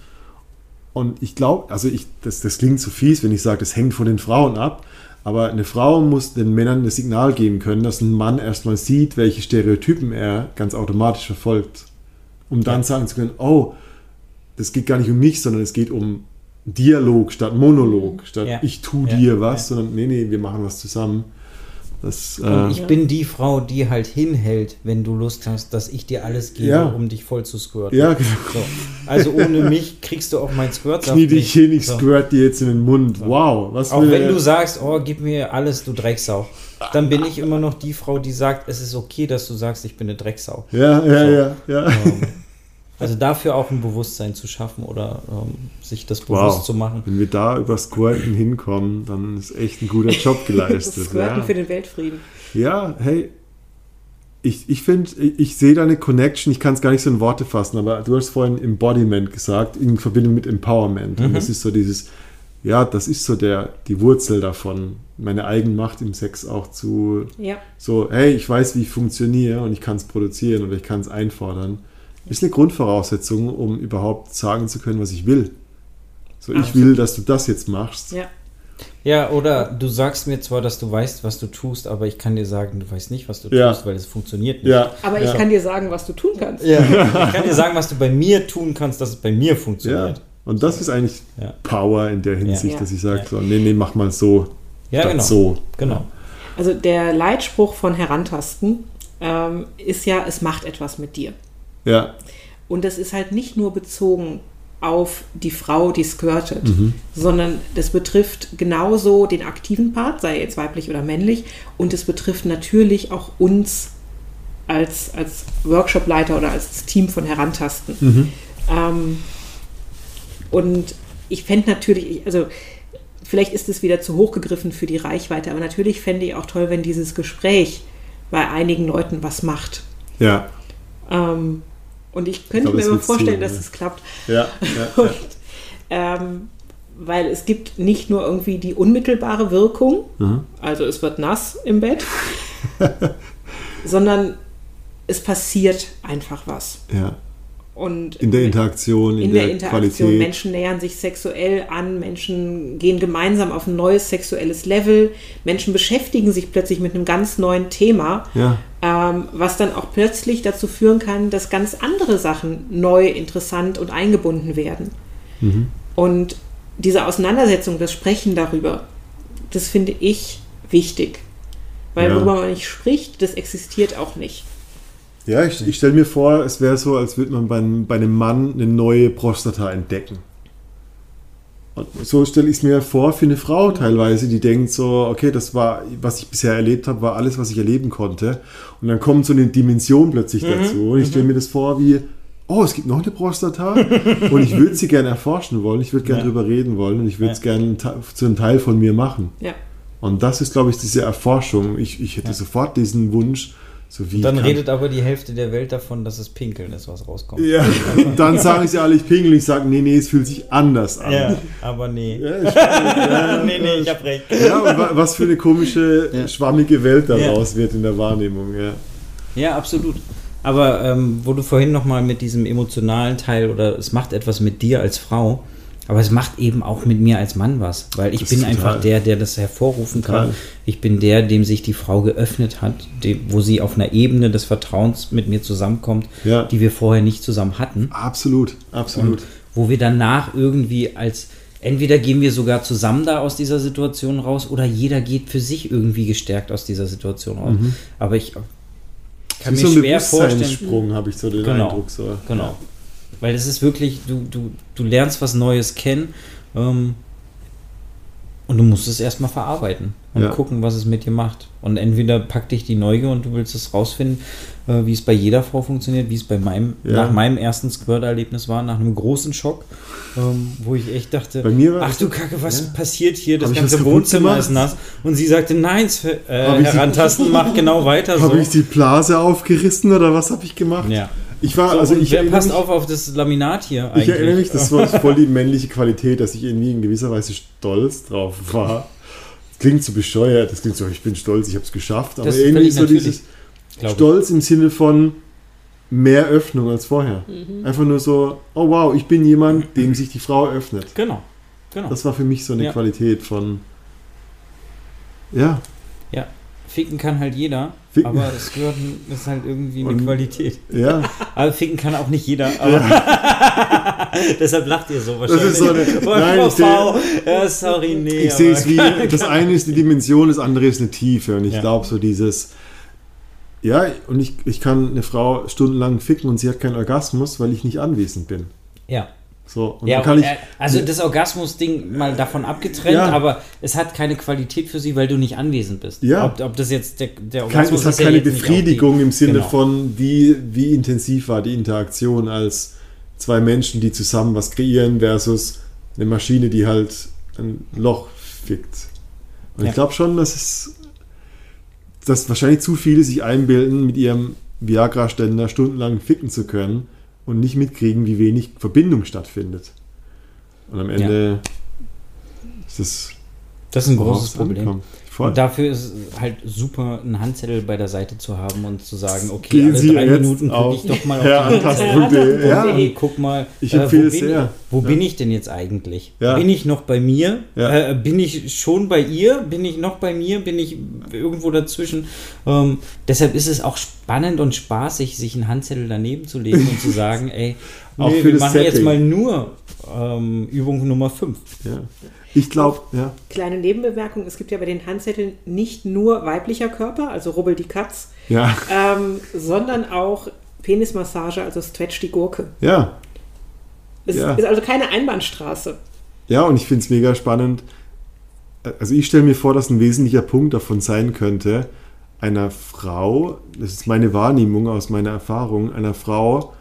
Speaker 1: Und ich glaube, also ich, das, das klingt so fies, wenn ich sage, das hängt von den Frauen ab. Aber eine Frau muss den Männern das Signal geben können, dass ein Mann erstmal sieht, welche Stereotypen er ganz automatisch verfolgt. Um dann sagen zu können, oh, das geht gar nicht um mich, sondern es geht um Dialog statt Monolog, statt
Speaker 2: Ja.
Speaker 1: ich tu
Speaker 2: Ja.
Speaker 1: dir was,
Speaker 2: Ja.
Speaker 1: sondern nee, nee, wir machen was zusammen. Das, äh,
Speaker 2: ich bin die Frau, die halt hinhält, wenn du Lust hast, dass ich dir alles gebe,
Speaker 1: Ja.
Speaker 2: um dich voll zu squirten.
Speaker 1: ja, genau.
Speaker 2: So. Also ohne mich kriegst du auch mein Squirt.
Speaker 1: Knie dich hin, ich squirt dir jetzt in den Mund. Wow, was
Speaker 2: Auch wenn du sagst, oh, gib mir alles, du Drecksau. Dann bin ich immer noch die Frau, die sagt, es ist okay, dass du sagst, ich bin eine Drecksau.
Speaker 1: Ja, ja,
Speaker 2: So.
Speaker 1: ja, ja.
Speaker 2: Ähm, also dafür auch ein Bewusstsein zu schaffen oder ähm, sich das bewusst
Speaker 1: Wow.
Speaker 2: zu machen.
Speaker 1: Wenn wir da über Squirten hinkommen, dann ist echt ein guter Job geleistet.
Speaker 3: Squirten
Speaker 1: ja.
Speaker 3: für den Weltfrieden.
Speaker 1: Ja, hey, ich, ich finde, ich, ich sehe da eine Connection, ich kann es gar nicht so in Worte fassen, aber du hast vorhin Embodiment gesagt, in Verbindung mit Empowerment. Und das ist so dieses, ja, das ist so der, die Wurzel davon, meine Eigenmacht im Sex auch zu,
Speaker 3: Ja.
Speaker 1: so, hey, ich weiß, wie ich funktioniere und ich kann es produzieren oder ich kann es einfordern. Ist eine Grundvoraussetzung, um überhaupt sagen zu können, was ich will. So, ich
Speaker 3: Absolut.
Speaker 1: will, dass du das jetzt machst.
Speaker 3: Ja.
Speaker 2: Ja, oder du sagst mir zwar, dass du weißt, was du tust, aber ich kann dir sagen, du weißt nicht, was du
Speaker 1: Ja.
Speaker 2: tust, weil es funktioniert nicht.
Speaker 1: Ja,
Speaker 3: Aber
Speaker 1: ja.
Speaker 3: ich kann dir sagen, was du tun kannst.
Speaker 2: Ja. Ich kann dir sagen, was du bei mir tun kannst, dass es bei mir
Speaker 1: Ja,
Speaker 2: funktioniert.
Speaker 1: und das ist eigentlich
Speaker 2: Ja.
Speaker 1: Power in der Hinsicht,
Speaker 3: Ja.
Speaker 1: dass ich sage,
Speaker 2: Ja.
Speaker 1: so, nee, nee, mach mal so,
Speaker 2: Ja,
Speaker 1: statt
Speaker 2: genau.
Speaker 1: so.
Speaker 2: Genau.
Speaker 3: Also der Leitspruch von Herantasten ähm, ist ja, es macht etwas mit dir.
Speaker 1: Ja,
Speaker 3: Und das ist halt nicht nur bezogen auf die Frau, die squirtet,
Speaker 1: Mhm.
Speaker 3: sondern das betrifft genauso den aktiven Part, sei jetzt weiblich oder männlich, und es betrifft natürlich auch uns als, als Workshopleiter oder als Team von Herantasten.
Speaker 1: Mhm.
Speaker 3: Ähm, und ich fände natürlich, also vielleicht ist es wieder zu hoch gegriffen für die Reichweite, aber natürlich fände ich auch toll, wenn dieses Gespräch bei einigen Leuten was macht.
Speaker 1: Ja,
Speaker 3: Ähm, und ich könnte
Speaker 1: glaube,
Speaker 3: mir
Speaker 1: es
Speaker 3: aber vorstellen,
Speaker 1: ziehen,
Speaker 3: dass es klappt.
Speaker 1: ja, ja.
Speaker 3: Und, ähm, weil es gibt nicht nur irgendwie die unmittelbare Wirkung,
Speaker 1: Mhm.
Speaker 3: also es wird nass im Bett, sondern es passiert einfach was.
Speaker 1: ja.
Speaker 3: Und
Speaker 1: In der Interaktion, in,
Speaker 3: in
Speaker 1: der,
Speaker 3: der Interaktion.
Speaker 1: Qualität.
Speaker 3: Menschen nähern sich sexuell an, Menschen gehen gemeinsam auf ein neues sexuelles Level, Menschen beschäftigen sich plötzlich mit einem ganz neuen Thema,
Speaker 1: Ja,
Speaker 3: ähm, was dann auch plötzlich dazu führen kann, dass ganz andere Sachen neu, interessant und eingebunden werden.
Speaker 1: Mhm.
Speaker 3: Und diese Auseinandersetzung, das Sprechen darüber, das finde ich wichtig. Weil
Speaker 1: Ja.
Speaker 3: worüber man nicht spricht, das existiert auch nicht.
Speaker 1: ja ich, ich stelle mir vor, es wäre so, als würde man bei, bei einem Mann eine neue Prostata entdecken. Und so stelle ich es mir vor für eine Frau teilweise, die denkt so, okay, das war, was ich bisher erlebt habe, war alles, was ich erleben konnte. Und dann kommt so eine Dimension plötzlich dazu. Und ich stelle mir das vor wie, oh, es gibt noch eine Prostata und ich würde sie gerne erforschen wollen, ich würde gerne
Speaker 2: Ja.
Speaker 1: drüber reden wollen und ich würde es
Speaker 2: Ja.
Speaker 1: gerne zu einem Teil von mir machen.
Speaker 3: Ja.
Speaker 1: Und das ist, glaube ich, diese Erforschung. Ich, ich hätte
Speaker 2: Ja.
Speaker 1: sofort diesen Wunsch, so wie
Speaker 2: Dann redet aber die Hälfte der Welt davon, dass es Pinkeln ist, was rauskommt.
Speaker 1: Ja, dann sagen sie alle, ich pingel, ich sage, nee, nee, es fühlt sich anders an.
Speaker 2: Ja, aber nee.
Speaker 1: Ja, ich, ja,
Speaker 2: nee, nee, ich hab recht.
Speaker 1: ja, und was für eine komische,
Speaker 2: Ja.
Speaker 1: schwammige Welt
Speaker 2: Ja.
Speaker 1: daraus wird in der Wahrnehmung. Ja.
Speaker 2: Ja, absolut. Aber ähm, wo du vorhin nochmal mit diesem emotionalen Teil oder es macht etwas mit dir als Frau, aber es macht eben auch mit mir als Mann was, weil ich
Speaker 1: Das
Speaker 2: bin einfach der, der das hervorrufen
Speaker 1: Total.
Speaker 2: kann. Ich bin der, dem sich die Frau geöffnet hat, dem, wo sie auf einer Ebene des Vertrauens mit mir zusammenkommt,
Speaker 1: Ja.
Speaker 2: die wir vorher nicht zusammen hatten.
Speaker 1: Absolut, absolut.
Speaker 2: Und wo wir danach irgendwie als entweder gehen wir sogar zusammen da aus dieser Situation raus oder jeder geht für sich irgendwie gestärkt aus dieser Situation raus. Aber ich kann mir
Speaker 1: so
Speaker 2: schwer vorstellen,
Speaker 1: Bewusstseinssprung, habe ich so den
Speaker 2: Genau.
Speaker 1: Eindruck. So.
Speaker 2: genau, weil es ist wirklich du du du lernst was Neues kennen ähm, und du musst es erstmal verarbeiten und
Speaker 1: Ja.
Speaker 2: gucken, was es mit dir macht. Und entweder packt dich die Neugier und du willst es rausfinden, äh, wie es bei jeder Frau funktioniert, wie es bei meinem,
Speaker 1: Ja.
Speaker 2: nach meinem ersten Squirt-Erlebnis war, nach einem großen Schock, ähm, wo ich echt dachte,
Speaker 1: Bei mir war
Speaker 2: ach du Kacke, was
Speaker 1: Ja.
Speaker 2: passiert hier? Das
Speaker 1: Hab
Speaker 2: ganze Wohnzimmer ist nass. Und sie sagte, nein, äh, Herantasten, mach genau weiter so.
Speaker 1: Habe ich die Blase aufgerissen oder was habe ich gemacht?
Speaker 2: ja.
Speaker 1: Ich war,
Speaker 2: So,
Speaker 1: also ich
Speaker 2: wer
Speaker 1: erinnere
Speaker 2: passt
Speaker 1: mich,
Speaker 2: auf auf das Laminat hier
Speaker 1: Ich erinnere mich,
Speaker 2: eigentlich?
Speaker 1: das war voll die männliche Qualität, dass ich irgendwie in gewisser Weise stolz drauf war. Das klingt so bescheuert, das klingt so, ich bin stolz, ich habe es geschafft, aber
Speaker 2: Das ist
Speaker 1: irgendwie so dieses. Stolz im Sinne von mehr Öffnung als vorher. Einfach nur so, oh wow, ich bin jemand, dem sich die Frau öffnet.
Speaker 2: Genau, genau.
Speaker 1: Das war für mich so eine
Speaker 2: Ja.
Speaker 1: Qualität von, ja,
Speaker 2: ja, ficken kann halt jeder,
Speaker 1: Ficken.
Speaker 2: aber Squirten ist halt irgendwie eine
Speaker 1: Und-
Speaker 2: Qualität.
Speaker 1: ja,
Speaker 2: Aber ficken kann auch nicht jeder. Aber Deshalb lacht ihr so wahrscheinlich.
Speaker 1: ist so eine-
Speaker 2: Boah,
Speaker 1: Nein, ich seh-.
Speaker 2: Ja, sorry, nee.
Speaker 1: ich sehe es wie, das eine ist die Dimension, das andere ist eine Tiefe und ich
Speaker 2: Ja.
Speaker 1: glaube so dieses, ja, und ich, ich kann eine Frau stundenlang ficken und sie hat keinen Orgasmus, weil ich nicht anwesend bin.
Speaker 2: Ja.
Speaker 1: So,
Speaker 2: Ja,
Speaker 1: ich,
Speaker 2: äh, also das Orgasmus-Ding mal davon abgetrennt,
Speaker 1: Ja.
Speaker 2: aber es hat keine Qualität für sie, weil du nicht anwesend bist.
Speaker 1: Ja.
Speaker 2: Ob, ob das jetzt der, der
Speaker 1: kein,
Speaker 2: Orgasmus
Speaker 1: es hat keine Befriedigung
Speaker 2: die,
Speaker 1: im Sinne
Speaker 2: genau.
Speaker 1: von, wie, wie intensiv war die Interaktion als zwei Menschen, die zusammen was kreieren, versus eine Maschine, die halt ein Loch fickt. Und
Speaker 2: Ja.
Speaker 1: ich glaube schon, dass es dass wahrscheinlich zu viele sich einbilden, mit ihrem Viagra-Ständer stundenlang ficken zu können und nicht mitkriegen, wie wenig Verbindung stattfindet. Und am Ende ist das
Speaker 2: Das ist ein großes
Speaker 1: es
Speaker 2: Problem.
Speaker 1: ankommt. Voll.
Speaker 2: Und dafür ist es halt super, einen Handzettel bei der Seite zu haben und zu sagen, okay,
Speaker 1: Gehen
Speaker 2: alle
Speaker 1: Sie
Speaker 2: drei
Speaker 1: jetzt
Speaker 2: Minuten gucke ich doch mal auf
Speaker 1: Ja,
Speaker 2: die
Speaker 1: Antasten.de. Ja.
Speaker 2: Hey, guck mal,
Speaker 1: Ich
Speaker 2: äh, wo, bin,
Speaker 1: sehr.
Speaker 2: Ich, wo
Speaker 1: Ja.
Speaker 2: bin ich denn jetzt eigentlich?
Speaker 1: Ja.
Speaker 2: Bin ich noch bei mir?
Speaker 1: Ja.
Speaker 2: Äh, bin ich schon bei ihr? Bin ich noch bei mir? Bin ich irgendwo dazwischen? Ähm, deshalb ist es auch spannend und spaßig, sich einen Handzettel daneben zu legen und zu sagen, ey, nee, wir machen jetzt
Speaker 1: Setting.
Speaker 2: mal nur ähm, Übung Nummer 5.
Speaker 1: Ja. Ich glaube, ja.
Speaker 3: Kleine Nebenbemerkung, es gibt ja bei den Handzetteln nicht nur weiblicher Körper, also rubbel die Katz,
Speaker 1: Ja,
Speaker 3: ähm, sondern auch Penismassage, also stretch die Gurke.
Speaker 1: ja.
Speaker 3: Es
Speaker 1: Ja.
Speaker 3: ist also keine Einbahnstraße.
Speaker 1: Ja, und ich finde es mega spannend. Also ich stelle mir vor, dass ein wesentlicher Punkt davon sein könnte, einer Frau, das ist meine Wahrnehmung aus meiner Erfahrung, einer Frau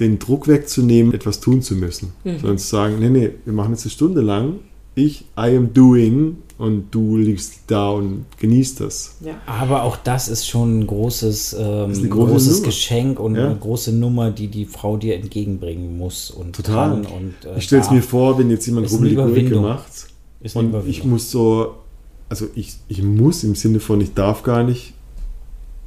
Speaker 1: den Druck wegzunehmen, etwas tun zu müssen. Sondern zu sagen, nee, nee, wir machen jetzt eine Stunde lang, ich, I am doing und du liegst da und genießt das.
Speaker 3: Ja.
Speaker 2: Aber auch das ist schon ein großes, ähm,
Speaker 1: große
Speaker 2: großes
Speaker 1: Nummer.
Speaker 2: Geschenk und
Speaker 1: Ja.
Speaker 2: eine große Nummer, die die Frau dir entgegenbringen muss und
Speaker 1: Total.
Speaker 2: kann. Und, äh,
Speaker 1: Ich stelle es mir vor, wenn jetzt jemand
Speaker 2: Ist eine
Speaker 1: Rubbel die Gurke
Speaker 2: Überwindung.
Speaker 1: macht
Speaker 2: Ist eine
Speaker 1: und ich muss so, also ich, ich muss im Sinne von, ich darf gar nicht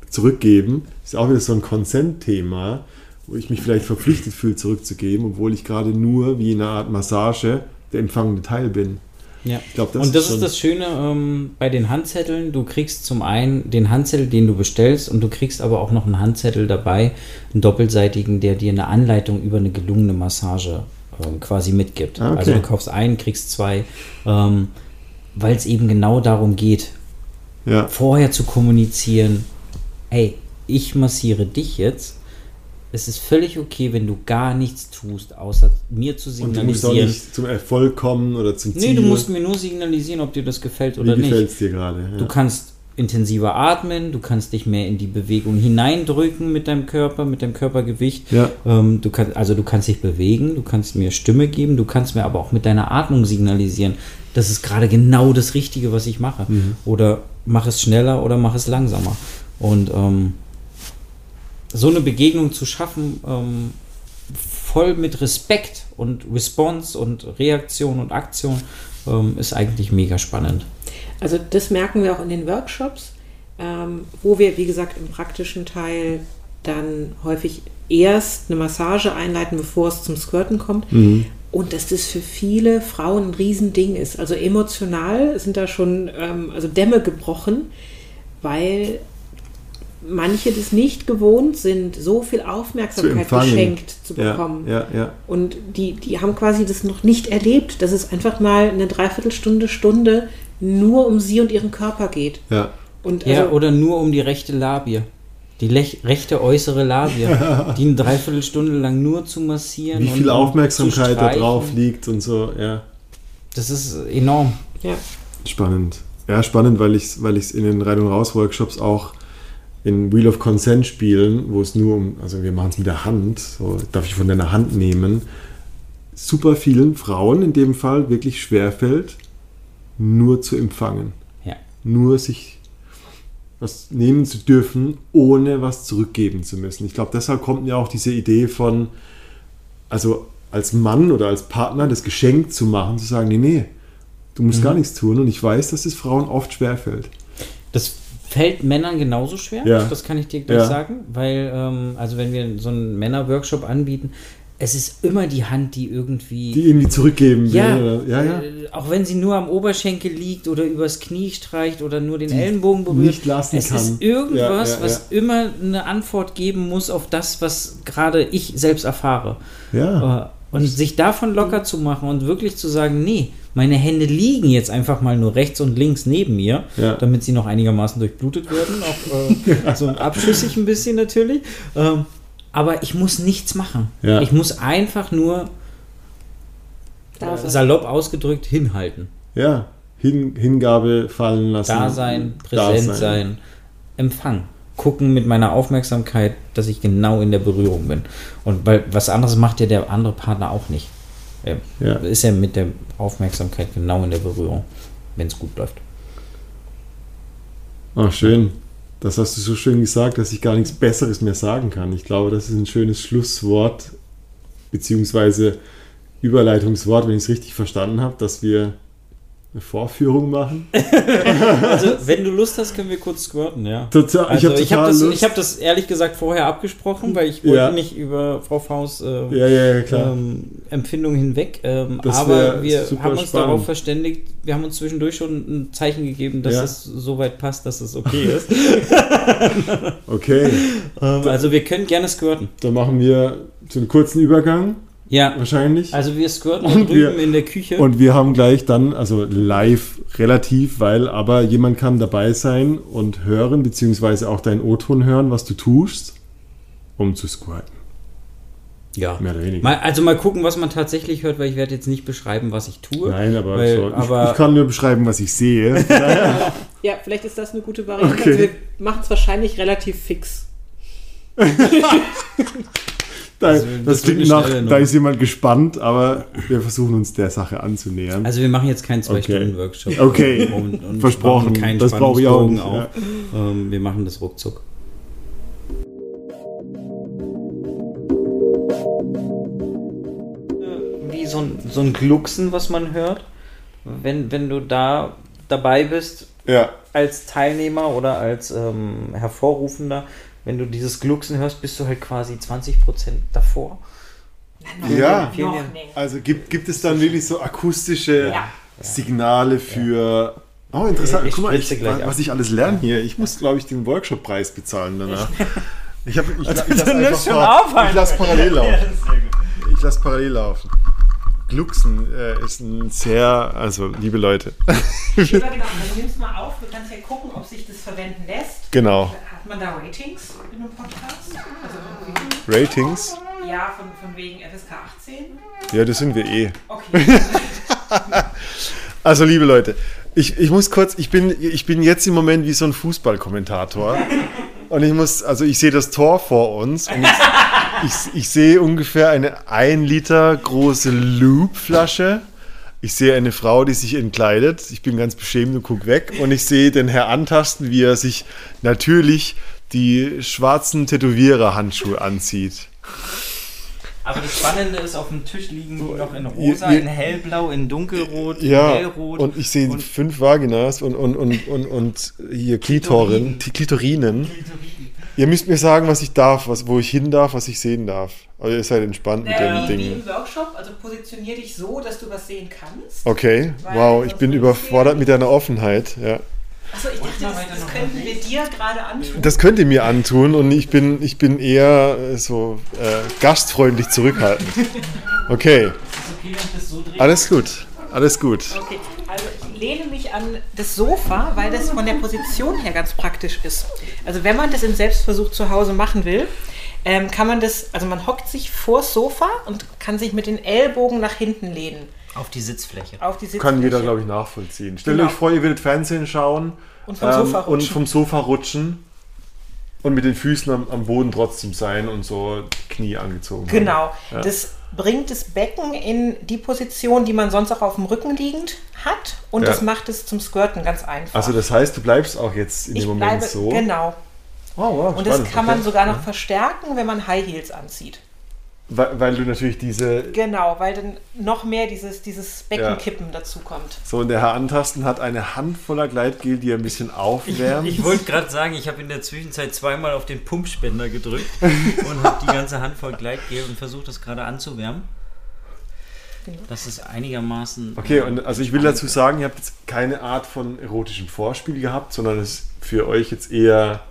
Speaker 1: zurückgeben, ist auch wieder so ein Consent-Thema, wo ich mich vielleicht verpflichtet fühle, zurückzugeben, obwohl ich gerade nur wie in einer Art Massage der empfangende Teil bin.
Speaker 2: Ja.
Speaker 1: Ich glaube, das
Speaker 2: und das
Speaker 1: ist
Speaker 2: ist das Schöne ähm, bei den Handzetteln. Du kriegst zum einen den Handzettel, den du bestellst, und du kriegst aber auch noch einen Handzettel dabei, einen doppelseitigen, der dir eine Anleitung über eine gelungene Massage ähm, quasi mitgibt.
Speaker 1: Ah, okay.
Speaker 2: Also du kaufst einen, kriegst zwei, ähm, weil es eben genau darum geht,
Speaker 1: Ja,
Speaker 2: vorher zu kommunizieren, hey, ich massiere dich jetzt. Es ist völlig okay, wenn du gar nichts tust, außer mir zu
Speaker 1: und du musst auch
Speaker 2: signalisieren.
Speaker 1: nicht zum Erfolg kommen oder zum Ziel.
Speaker 2: Nee, du musst mir nur signalisieren, ob dir das gefällt oder
Speaker 1: Wie
Speaker 2: nicht.
Speaker 1: gefällt es dir gerade? Ja.
Speaker 2: Du kannst intensiver atmen, du kannst dich mehr in die Bewegung hineindrücken mit deinem Körper, mit deinem Körpergewicht.
Speaker 1: Ja.
Speaker 2: Ähm, du kannst, also du kannst dich bewegen, du kannst mir Stimme geben, du kannst mir aber auch mit deiner Atmung signalisieren, das ist gerade genau das Richtige, was ich mache.
Speaker 1: Mhm.
Speaker 2: Oder mach es schneller oder mach es langsamer. Und ähm, so eine Begegnung zu schaffen, ähm, voll mit Respekt und Response und Reaktion und Aktion, ähm, ist eigentlich mega spannend.
Speaker 3: Also das merken wir auch in den Workshops, ähm, wo wir, wie gesagt, im praktischen Teil dann häufig erst eine Massage einleiten, bevor es zum Squirten kommt. Und dass das für viele Frauen ein Riesending ist. Also emotional sind da schon ähm, also Dämme gebrochen, weil manche das nicht gewohnt sind, so viel
Speaker 1: zu
Speaker 3: Aufmerksamkeit
Speaker 1: empfangen.
Speaker 3: geschenkt zu bekommen.
Speaker 1: Ja, ja, ja.
Speaker 3: Und die, die haben quasi das noch nicht erlebt, dass es einfach mal eine Dreiviertelstunde, Stunde nur um sie und ihren Körper geht.
Speaker 1: ja.
Speaker 3: Und
Speaker 2: Ja,
Speaker 3: also,
Speaker 2: oder nur um die rechte Labie. Die lech rechte äußere Labie, die eine Dreiviertelstunde lang nur zu massieren.
Speaker 1: Wie viel
Speaker 2: und
Speaker 1: Aufmerksamkeit
Speaker 2: zu
Speaker 1: da drauf liegt und so, ja.
Speaker 2: Das ist enorm.
Speaker 3: ja.
Speaker 1: Spannend. Ja, spannend, weil ich es weil ich's in den Rein- und Raus-Workshops auch in Wheel of Consent spielen, wo es nur um, also wir machen es mit der Hand, so darf ich von deiner Hand nehmen, super vielen Frauen in dem Fall wirklich schwerfällt, nur zu empfangen.
Speaker 2: Ja.
Speaker 1: Nur sich was nehmen zu dürfen, ohne was zurückgeben zu müssen. Ich glaube, deshalb kommt ja auch diese Idee von, also als Mann oder als Partner das Geschenk zu machen, zu sagen, nee, nee, du musst gar nichts tun. Und ich weiß, dass es Frauen oft schwerfällt.
Speaker 2: Das fällt Männern genauso schwer,
Speaker 1: Ja.
Speaker 2: das kann ich dir gleich
Speaker 1: Ja.
Speaker 2: sagen, weil, ähm, also wenn wir so einen Männer-Workshop anbieten, es ist immer die Hand, die irgendwie.
Speaker 1: Die irgendwie zurückgeben will.
Speaker 2: ja,
Speaker 1: oder- ja, ja.
Speaker 2: Äh, auch wenn sie nur am Oberschenkel liegt oder übers Knie streicht oder nur den Ellenbogen berührt.
Speaker 1: nicht lassen
Speaker 2: es
Speaker 1: kann.
Speaker 2: ist irgendwas,
Speaker 1: Ja, ja,
Speaker 2: was immer eine Antwort geben muss auf das, was gerade ich selbst erfahre.
Speaker 1: Ja.
Speaker 2: Äh, Und sich davon locker zu machen und wirklich zu sagen, nee, meine Hände liegen jetzt einfach mal nur rechts und links neben mir,
Speaker 1: Ja.
Speaker 2: damit sie noch einigermaßen durchblutet werden, auch äh, so abschüssig ein bisschen natürlich. Ähm, aber ich muss nichts machen.
Speaker 1: Ja.
Speaker 2: Ich muss einfach nur
Speaker 3: Da sein.
Speaker 2: salopp ausgedrückt hinhalten.
Speaker 1: ja. Hin, Hingabe fallen lassen.
Speaker 2: Da sein,
Speaker 1: Da
Speaker 2: präsent sein, Empfang. Gucken mit meiner Aufmerksamkeit, dass ich genau in der Berührung bin. Und weil was anderes macht ja der andere Partner auch nicht. Er
Speaker 1: Ja.
Speaker 2: ist ja mit der Aufmerksamkeit genau in der Berührung, wenn es gut läuft.
Speaker 1: Ach, schön. Das hast du so schön gesagt, dass ich gar nichts Besseres mehr sagen kann. Ich glaube, das ist ein schönes Schlusswort, beziehungsweise Überleitungswort, wenn ich es richtig verstanden habe, dass wir eine Vorführung machen.
Speaker 2: Also, wenn du Lust hast, können wir kurz squirten, ja.
Speaker 1: Total,
Speaker 2: Also,
Speaker 1: ich habe total
Speaker 2: das, ich hab das ehrlich gesagt vorher abgesprochen, weil ich wollte
Speaker 1: Ja.
Speaker 2: nicht über Frau Faust äh,
Speaker 1: ja, ja,
Speaker 2: ähm, Empfindung hinweg. Ähm, aber wir haben uns
Speaker 1: spannend.
Speaker 2: darauf verständigt, wir haben uns zwischendurch schon ein Zeichen gegeben, dass
Speaker 1: Ja.
Speaker 2: es so weit passt, dass es okay ist.
Speaker 1: Okay,
Speaker 2: ähm, also wir können gerne squirten.
Speaker 1: dann machen wir so einen kurzen Übergang
Speaker 2: Ja,
Speaker 1: wahrscheinlich.
Speaker 2: also wir squirten
Speaker 1: Und
Speaker 2: drüben
Speaker 1: wir-
Speaker 2: in der Küche.
Speaker 1: Und wir haben gleich dann, also live relativ, weil aber jemand kann dabei sein und hören, beziehungsweise auch deinen O-Ton hören, was du tust, um zu squirten.
Speaker 2: Ja.
Speaker 1: Mehr oder weniger.
Speaker 2: Mal, also mal gucken, was man tatsächlich hört, weil ich werde jetzt nicht beschreiben, was ich tue.
Speaker 1: Nein, aber,
Speaker 2: weil,
Speaker 1: so, ich,
Speaker 2: aber
Speaker 1: ich kann nur beschreiben, was ich sehe.
Speaker 3: Ja, vielleicht ist das eine gute Variante.
Speaker 1: Okay.
Speaker 3: Also wir machen es wahrscheinlich relativ fix.
Speaker 1: Da,
Speaker 2: Also,
Speaker 1: das,
Speaker 2: das
Speaker 1: klingt nach, da ist jemand gespannt, aber wir versuchen uns der Sache anzunähern.
Speaker 2: also wir machen jetzt keinen zwei
Speaker 1: Okay.
Speaker 2: Stunden Workshop.
Speaker 1: Okay.
Speaker 2: Und, und
Speaker 1: Versprochen.
Speaker 2: keinen
Speaker 1: Das brauche ich auch nicht,
Speaker 2: auf. Ähm, wir machen das ruckzuck. Wie so ein, so ein Glucksen, was man hört, wenn, wenn du da dabei bist
Speaker 1: ja.
Speaker 2: als Teilnehmer oder als ähm, Hervorrufender, wenn du dieses Glucksen hörst, bist du halt quasi 20% davor.
Speaker 1: Ja.
Speaker 3: Noch
Speaker 2: Dank.
Speaker 3: nicht.
Speaker 1: Also gibt, gibt es dann wirklich so akustische
Speaker 3: Ja.
Speaker 1: Signale für. Oh, interessant.
Speaker 2: Ich
Speaker 1: Guck mal, ich, was ich alles lerne hier. Ich muss, glaube ich, den Workshop-Preis bezahlen danach. Ich, hab, ich, ich,
Speaker 2: nimmst
Speaker 1: par-
Speaker 2: auf, Alter.
Speaker 1: ich lass parallel laufen. Ich lasse parallel laufen. Glucksen äh, ist ein sehr, also liebe Leute.
Speaker 3: Ja, genau. Also nimm's mal auf. Du kannst ja gucken, ob sich das verwenden lässt.
Speaker 1: genau.
Speaker 3: Hat man da Ratings in einem Podcast? Also
Speaker 1: Ratings.
Speaker 3: ja, von, von wegen FSK 18?
Speaker 1: Ja, das sind wir eh.
Speaker 3: Okay.
Speaker 1: Also, liebe Leute, ich, ich muss kurz, ich bin, ich bin jetzt im Moment wie so ein Fußballkommentator. Und ich muss, also ich sehe das Tor vor uns und ich, ich, ich sehe ungefähr eine ein Liter große Loop-Flasche. Ich sehe eine Frau, die sich entkleidet. Ich bin ganz beschämt und gucke weg. Und ich sehe den Herr antasten, wie er sich natürlich die schwarzen Tätowierer-Handschuhe anzieht.
Speaker 2: Aber das Spannende ist, auf dem Tisch liegen die noch in
Speaker 1: rosa, in
Speaker 2: hellblau, in dunkelrot,
Speaker 1: Ja, und ich sehe
Speaker 2: und-
Speaker 1: fünf Vaginas und, und, und, und, und hier Klitoren, die Klitorinen. Ihr müsst mir sagen, was ich darf, was, wo ich hin darf, was ich sehen darf. Aber ihr seid entspannt mit
Speaker 3: Äh,
Speaker 1: den
Speaker 3: wie
Speaker 1: Dingen.
Speaker 3: im Workshop, also positionier dich so, dass du was sehen kannst.
Speaker 1: Okay, wow, ich bin überfordert mit deiner Offenheit. Ja.
Speaker 3: Achso, ich dachte, das, das könnten wir dir gerade antun.
Speaker 1: Das könnt ihr mir antun und ich bin, ich bin eher äh, so äh, gastfreundlich zurückhaltend. Okay, alles gut, alles gut.
Speaker 3: Okay, also ich lehne mich an das Sofa, weil das von der Position her ganz praktisch ist. Also wenn man das im Selbstversuch zu Hause machen will, ähm, kann man das, also man hockt sich vors Sofa und kann sich mit den Ellbogen nach hinten lehnen
Speaker 2: auf die Sitzfläche.
Speaker 3: auf die Sitzfläche.
Speaker 1: Kann jeder, glaube ich, nachvollziehen. Stellt
Speaker 3: Genau.
Speaker 1: euch vor, ihr würdet Fernsehen schauen
Speaker 3: Und vom Sofa
Speaker 1: und vom Sofa rutschen und mit den Füßen am, am Boden trotzdem sein und so Knie angezogen.
Speaker 3: Genau.
Speaker 1: Ja.
Speaker 3: Das bringt das Becken in die Position, die man sonst auch auf dem Rücken liegend hat. Und
Speaker 1: Ja.
Speaker 3: das macht es zum Skirten ganz einfach.
Speaker 1: Also das heißt, du bleibst auch jetzt in
Speaker 3: ich
Speaker 1: dem Moment
Speaker 3: bleibe,
Speaker 1: so.
Speaker 3: genau.
Speaker 1: Oh, wow,
Speaker 3: Und das
Speaker 1: spannend,
Speaker 3: kann man
Speaker 1: okay.
Speaker 3: sogar noch verstärken, wenn man High Heels anzieht.
Speaker 1: Weil, weil du natürlich diese...
Speaker 3: Genau, weil dann noch mehr dieses, dieses
Speaker 1: Ja.
Speaker 3: Beckenkippen dazu kommt.
Speaker 1: So, und der Herr Antasten hat eine Handvoller Gleitgel, die er ein bisschen aufwärmt.
Speaker 2: Ich wollte gerade sagen, ich habe in der Zwischenzeit zweimal auf den Pumpspender gedrückt und habe die ganze Hand voll Gleitgel und versucht das gerade anzuwärmen. Das ist einigermaßen.
Speaker 1: Okay, und also ich will dazu sagen, ihr habt jetzt keine Art von erotischem Vorspiel gehabt, sondern es ist für euch jetzt eher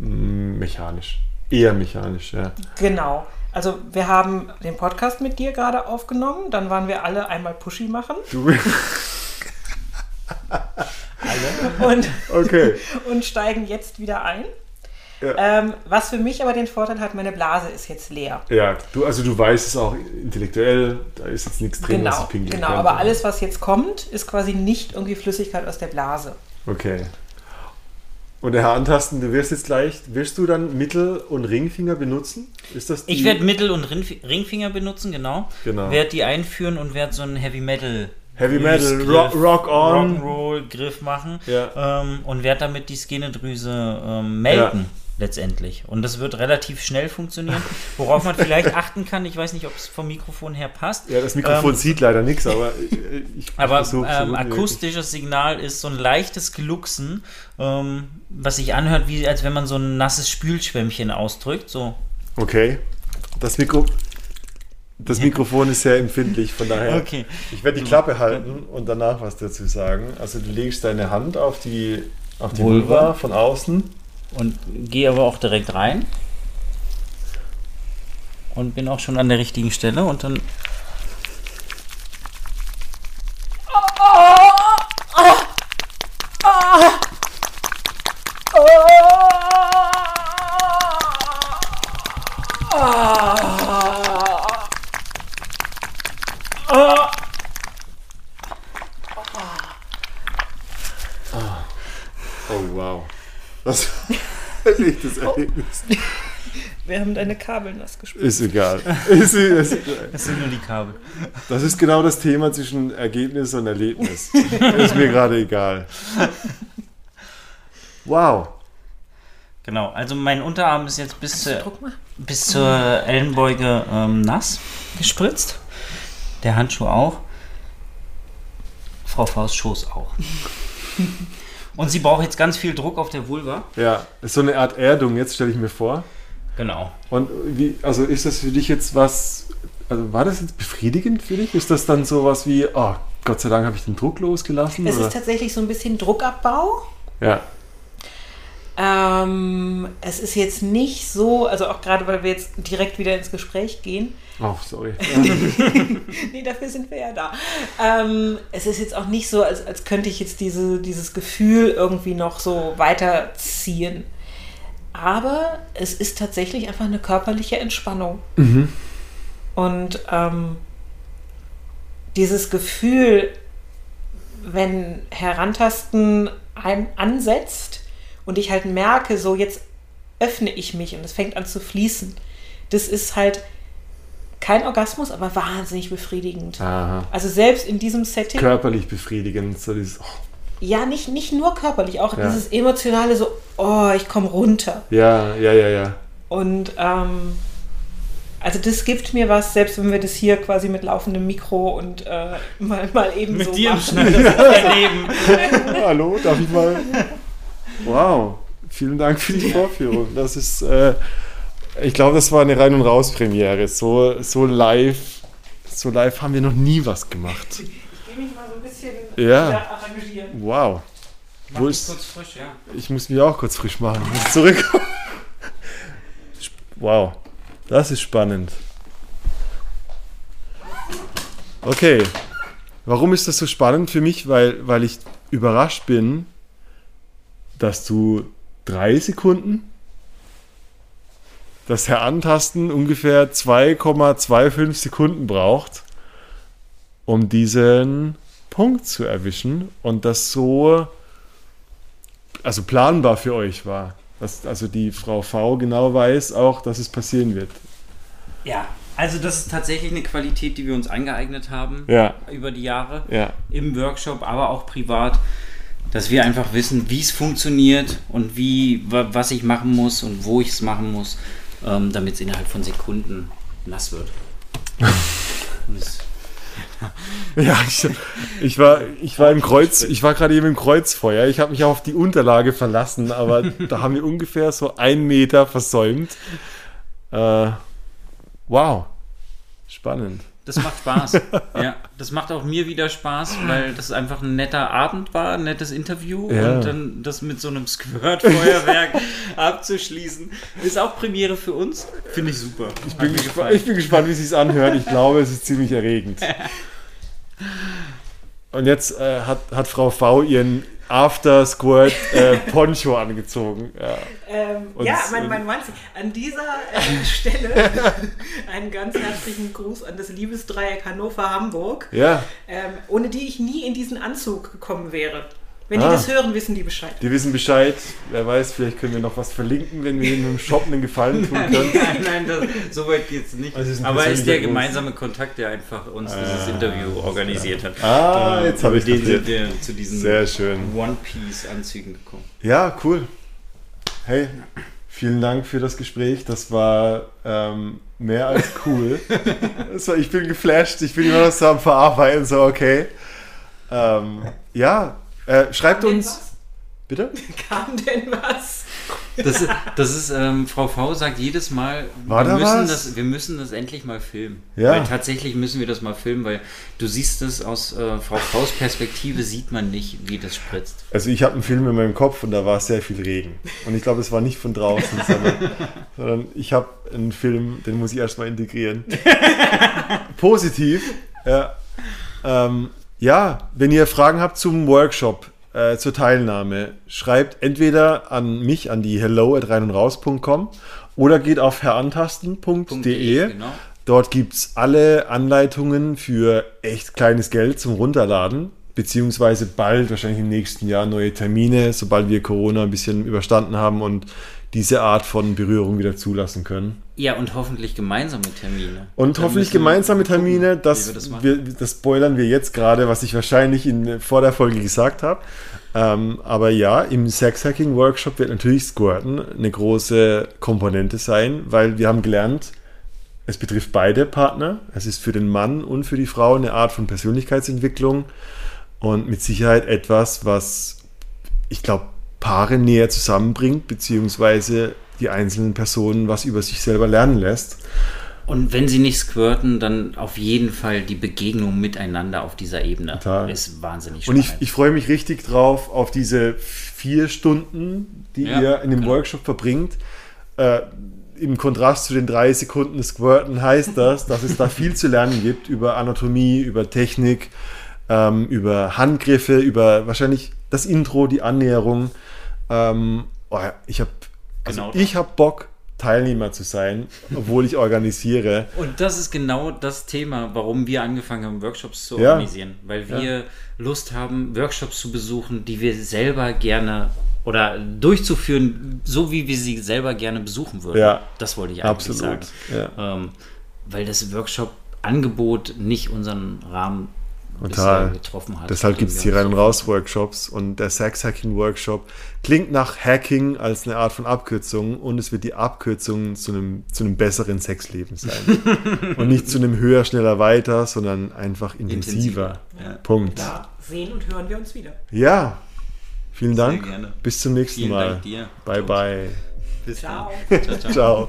Speaker 1: mm, mechanisch. Eher mechanisch, ja.
Speaker 3: Genau. Also wir haben den Podcast mit dir gerade aufgenommen, dann waren wir alle einmal Pushy machen
Speaker 1: Du,
Speaker 3: und,
Speaker 1: okay.
Speaker 3: und steigen jetzt wieder ein.
Speaker 1: Ja.
Speaker 3: Ähm, was für mich aber den Vorteil hat, meine Blase ist jetzt leer.
Speaker 1: Ja, du, also du weißt es auch intellektuell, da ist jetzt nichts drin, was
Speaker 3: Genau,
Speaker 1: ich pinkeln
Speaker 3: genau. Aber alles, was jetzt kommt, ist quasi nicht irgendwie Flüssigkeit aus der Blase.
Speaker 1: Okay. Und der Herr Antasten, du wirst jetzt gleich, wirst du dann Mittel- und Ringfinger benutzen? Ist das
Speaker 2: Ich werde Mittel- und Ringf- Ringfinger benutzen, genau.
Speaker 1: Genau.
Speaker 2: Werde die einführen und werde so einen Heavy Metal.
Speaker 1: Heavy Metal, Rock, Rock on.
Speaker 2: Rock'n'Roll-Griff machen
Speaker 1: Ja.
Speaker 2: ähm, und werde damit die Skenedrüse ähm, melken. Letztendlich. Und das wird relativ schnell funktionieren. Worauf man vielleicht achten kann, ich weiß nicht, ob es vom Mikrofon her passt.
Speaker 1: Ja, das Mikrofon
Speaker 2: Ähm,
Speaker 1: sieht leider nichts, aber ich, ich
Speaker 2: Aber ähm, akustisches Signal ist so ein leichtes Glucksen, ähm, was sich anhört, wie als wenn man so ein nasses Spülschwämmchen ausdrückt. So.
Speaker 1: Okay. Das Mikro. Das Mikrofon ist sehr empfindlich, von daher.
Speaker 2: Okay.
Speaker 1: Ich werde die Klappe halten und danach was dazu sagen. Also du legst deine Hand auf die, auf die.
Speaker 2: Vulva
Speaker 1: von außen.
Speaker 2: Und gehe aber auch direkt rein. Und bin auch schon an der richtigen Stelle und dann.
Speaker 1: Oh, wow. Das war ein echtes Erlebnis.
Speaker 3: Wir haben deine Kabel nass gespült.
Speaker 1: Ist egal. Ist, ist egal.
Speaker 2: Das sind nur die Kabel.
Speaker 1: Das ist genau das Thema zwischen Ergebnis und Erlebnis. ist mir gerade egal. Wow.
Speaker 2: Genau, also mein Unterarm ist jetzt bis, zur- bis zur Ellenbeuge ähm, nass gespritzt. Der Handschuh auch. Frau Faust Schoß auch. Und sie braucht jetzt ganz viel Druck auf der Vulva.
Speaker 1: Ja, ist so eine Art Erdung, jetzt stelle ich mir vor.
Speaker 2: Genau.
Speaker 1: Und wie, also ist das für dich jetzt was, also war das jetzt befriedigend für dich? Ist das dann sowas wie, oh, Gott sei Dank habe ich den Druck losgelassen?
Speaker 3: Es
Speaker 1: oder?
Speaker 3: ist tatsächlich so ein bisschen Druckabbau.
Speaker 1: Ja,
Speaker 3: Ähm, es ist jetzt nicht so, also auch gerade weil wir jetzt direkt wieder ins Gespräch gehen.
Speaker 1: oh, sorry.
Speaker 3: Nee, dafür sind wir ja da. Ähm, es ist jetzt auch nicht so, als, als könnte ich jetzt diese, dieses Gefühl irgendwie noch so weiterziehen. Aber es ist tatsächlich einfach eine körperliche Entspannung. Und ähm, dieses Gefühl, wenn Herantasten ein ansetzt und ich halt merke, so jetzt öffne ich mich und es fängt an zu fließen. Das ist halt kein Orgasmus, aber wahnsinnig befriedigend.
Speaker 1: Aha.
Speaker 3: Also selbst in diesem Setting,
Speaker 1: Körperlich befriedigend, so dieses, oh,
Speaker 3: ja, nicht, nicht nur körperlich, auch
Speaker 1: Ja.
Speaker 3: dieses emotionale, so, oh, ich komme runter.
Speaker 1: ja, ja, ja, ja.
Speaker 3: Und ähm, also das gibt mir was, selbst wenn wir das hier quasi mit laufendem Mikro und äh, mal, mal eben so machen.
Speaker 2: Schneiderleben.
Speaker 1: Hallo, darf ich mal? Wow, vielen Dank für die Vorführung. Das ist, äh, ich glaube, das war eine Rein- und Raus-Premiere. So, so live, so live haben wir noch nie was gemacht.
Speaker 3: Ich gehe mich mal so ein bisschen
Speaker 1: Ja.
Speaker 3: arrangieren.
Speaker 1: Wow.
Speaker 2: Mach
Speaker 1: Wo ist,
Speaker 2: kurz frisch, ja.
Speaker 1: ich muss mich auch kurz frisch machen. Ich muss zurück. Wow, das ist spannend. Okay, warum ist das so spannend für mich? Weil, weil ich überrascht bin, dass du drei Sekunden das Herantasten ungefähr 2,25 Sekunden braucht, um diesen Punkt zu erwischen und das so also planbar für euch war. Dass also die Frau V genau weiß auch, dass es passieren wird.
Speaker 2: Ja, also das ist tatsächlich eine Qualität, die wir uns angeeignet haben
Speaker 1: Ja,
Speaker 2: über die Jahre.
Speaker 1: ja.
Speaker 2: Im Workshop, aber auch privat, dass wir einfach wissen, wie es funktioniert und wie, wa- was ich machen muss und wo ich es machen muss, ähm, damit es innerhalb von Sekunden nass wird.
Speaker 1: Ja, ich, ich war, ich war im Kreuz, ich war gerade eben im Kreuzfeuer. Ich habe mich auf die Unterlage verlassen, aber da haben wir ungefähr so einen Meter versäumt. Äh, wow, spannend.
Speaker 2: Das macht Spaß. ja, das macht auch mir wieder Spaß, weil das einfach ein netter Abend war, ein nettes Interview
Speaker 1: Ja.
Speaker 2: und dann das mit so einem Squirt-Feuerwerk abzuschließen, ist auch Premiere für uns. Finde ich super.
Speaker 1: Ich bin, ich bin gespannt, wie es sich anhört. Ich glaube, es ist ziemlich erregend. Und jetzt äh, hat, hat Frau V ihren After Squirt äh, Poncho angezogen. Ja.
Speaker 3: Ähm, ja, mein, mein Mann, an dieser äh, Stelle einen ganz herzlichen Gruß an das Liebesdreieck Hannover-Hamburg,
Speaker 1: ja,
Speaker 3: ähm, ohne die ich nie in diesen Anzug gekommen wäre. Wenn die
Speaker 1: Ah.
Speaker 3: das hören, wissen die Bescheid.
Speaker 1: die wissen Bescheid. Wer weiß, vielleicht können wir noch was verlinken, wenn wir ihnen im Shop einen Gefallen tun können.
Speaker 2: Nein, nein, das, so weit geht es nicht.
Speaker 1: Also ist
Speaker 2: Aber es ist der gemeinsame Kontakt, der einfach uns dieses Interview organisiert hat.
Speaker 1: Ah,
Speaker 2: Ähm,
Speaker 1: jetzt habe ich
Speaker 2: den sind wir zu diesen
Speaker 1: Sehr schön.
Speaker 2: One-Piece-Anzügen gekommen.
Speaker 1: Ja, cool. Hey, vielen Dank für das Gespräch. Das war ähm, mehr als cool. war, ich bin geflasht. Ich bin immer noch so am Verarbeiten. So, okay. Ähm, ja, äh, schreibt
Speaker 3: Kam
Speaker 1: uns. Bitte?
Speaker 3: Kam denn was?
Speaker 2: Das, ist- das ist, ähm, Frau V sagt jedes Mal,
Speaker 1: War
Speaker 2: wir,
Speaker 1: da
Speaker 2: müssen
Speaker 1: was?
Speaker 2: das, wir müssen das endlich mal filmen.
Speaker 1: Ja.
Speaker 2: Weil tatsächlich müssen wir das mal filmen, weil du siehst es aus äh, Frau Vs Perspektive, sieht man nicht, wie das spritzt.
Speaker 1: Also ich habe einen Film in meinem Kopf und da war sehr viel Regen. Und ich glaube, es war nicht von draußen, sondern, sondern ich habe einen Film, den muss ich erstmal integrieren. Positiv. Ja. Ähm, ja, wenn ihr Fragen habt zum Workshop, äh, zur Teilnahme, schreibt entweder an mich, an die hello at reinundraus.com oder geht auf herantasten.de.
Speaker 2: Genau.
Speaker 1: Dort gibt es alle Anleitungen für echt kleines Geld zum Runterladen. beziehungsweise bald, wahrscheinlich im nächsten Jahr, neue Termine, sobald wir Corona ein bisschen überstanden haben und diese Art von Berührung wieder zulassen können.
Speaker 2: Ja, und hoffentlich gemeinsame Termine.
Speaker 1: Und
Speaker 2: Da
Speaker 1: hoffentlich gemeinsame Termine, das,
Speaker 2: das
Speaker 1: wir, das spoilern wir jetzt gerade, was ich wahrscheinlich in, vor der Folge gesagt habe. Ähm, aber ja, im Sex-Hacking-Workshop wird natürlich Squirten eine große Komponente sein, weil wir haben gelernt, es betrifft beide Partner. Es ist für den Mann und für die Frau eine Art von Persönlichkeitsentwicklung und mit Sicherheit etwas, was ich glaube, Paare näher zusammenbringt, beziehungsweise die einzelnen Personen was über sich selber lernen lässt.
Speaker 2: Und wenn sie nicht squirten, dann auf jeden Fall die Begegnung miteinander auf dieser Ebene
Speaker 1: Total.
Speaker 2: ist wahnsinnig
Speaker 1: Und
Speaker 2: spannend.
Speaker 1: ich, ich freue mich richtig drauf auf diese vier Stunden, die
Speaker 2: Ja,
Speaker 1: ihr in dem
Speaker 2: genau.
Speaker 1: Workshop verbringt. Äh, Im Kontrast zu den drei Sekunden Squirten heißt das, dass es da viel zu lernen gibt über Anatomie, über Technik, ähm, über Handgriffe, über wahrscheinlich das Intro, die Annäherung. Ähm, oh ja, ich habe also
Speaker 2: Genau.
Speaker 1: ich habe Bock, Teilnehmer zu sein, obwohl ich organisiere.
Speaker 2: Und das ist genau das Thema, warum wir angefangen haben, Workshops zu
Speaker 1: Ja.
Speaker 2: organisieren. Weil wir Lust haben, Workshops zu besuchen, die wir selber gerne oder durchzuführen, so wie wir sie selber gerne besuchen würden.
Speaker 1: Ja.
Speaker 2: Das wollte ich eigentlich
Speaker 1: Absolut,
Speaker 2: sagen. Ähm, weil das Workshop-Angebot nicht unseren Rahmen
Speaker 1: Total.
Speaker 2: getroffen hat.
Speaker 1: Deshalb gibt es die Rein- und Raus-Workshops und der Sex-Hacking-Workshop klingt nach Hacking als eine Art von Abkürzung und es wird die Abkürzung zu einem, zu einem besseren Sexleben sein. und nicht zu einem höher, schneller, weiter, sondern einfach intensiver.
Speaker 2: Intensiver, ja.
Speaker 1: Punkt.
Speaker 3: Da sehen und hören wir uns wieder.
Speaker 1: Ja, vielen
Speaker 2: Sehr
Speaker 1: Dank.
Speaker 2: gerne.
Speaker 1: Bis zum nächsten
Speaker 2: Vielen
Speaker 1: Mal.
Speaker 2: Dank dir.
Speaker 1: Bye, bye.
Speaker 2: Bis
Speaker 3: Ciao.
Speaker 2: dann. Ciao, ciao.
Speaker 1: Ciao.